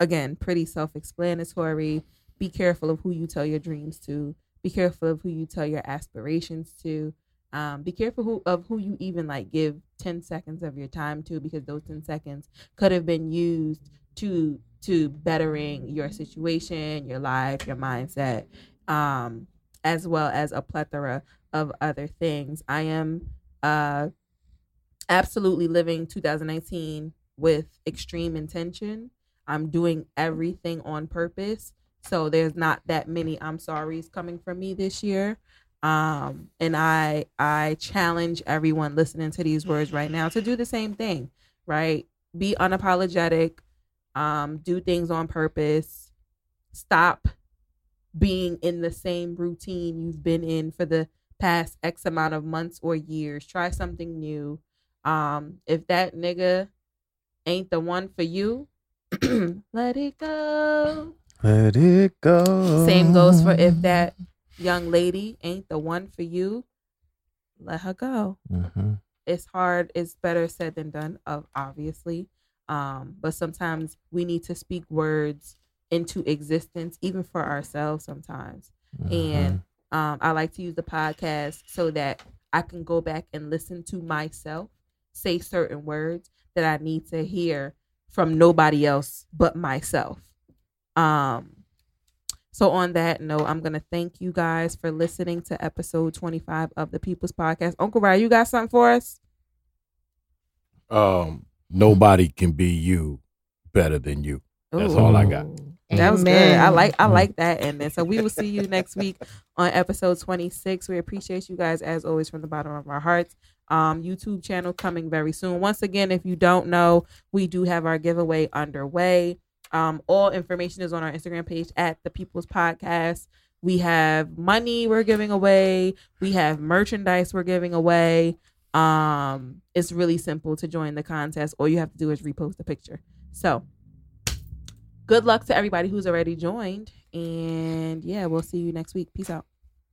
again, pretty self-explanatory. Be careful of who you tell your dreams to. Be careful of who you tell your aspirations to. Um, be careful who, of who you even like give 10 seconds of your time to because those 10 seconds could have been used to to bettering your situation, your life, your mindset, um, as well as a plethora of other things. I am uh, absolutely living 2019 with extreme intention. I'm doing everything on purpose. So there's not that many I'm sorry's coming from me this year. Um, and I I challenge everyone listening to these words right now to do the same thing, right? Be unapologetic, um, do things on purpose, stop being in the same routine you've been in for the past X amount of months or years. Try something new. Um, if that nigga ain't the one for you, let it go. Let it go. Same goes for if that young lady ain't the one for you, let her go. Mhm. It's hard. It's better said than done, of obviously. Um, but sometimes we need to speak words into existence, even for ourselves. Sometimes, and um, I like to use the podcast so that I can go back and listen to myself say certain words that I need to hear from nobody else but myself. Um, so on that note, I'm gonna thank you guys for listening to episode 25 of the People's Podcast. Uncle Ryan, you got something for us? Um, nobody can be you better than you. That's all I got. Ooh. That was good. I Amen. like I like that ending. So we will see you next week on episode 26. We appreciate you guys as always from the bottom of our hearts. Um, YouTube channel coming very soon. Once again, if you don't know, we do have our giveaway underway. Um, all information is on our Instagram page at the People's Podcast. We have money we're giving away. We have merchandise we're giving away. Um, it's really simple to join the contest. All you have to do is repost a picture. So good luck to everybody who's already joined. And yeah, we'll see you next week. Peace out.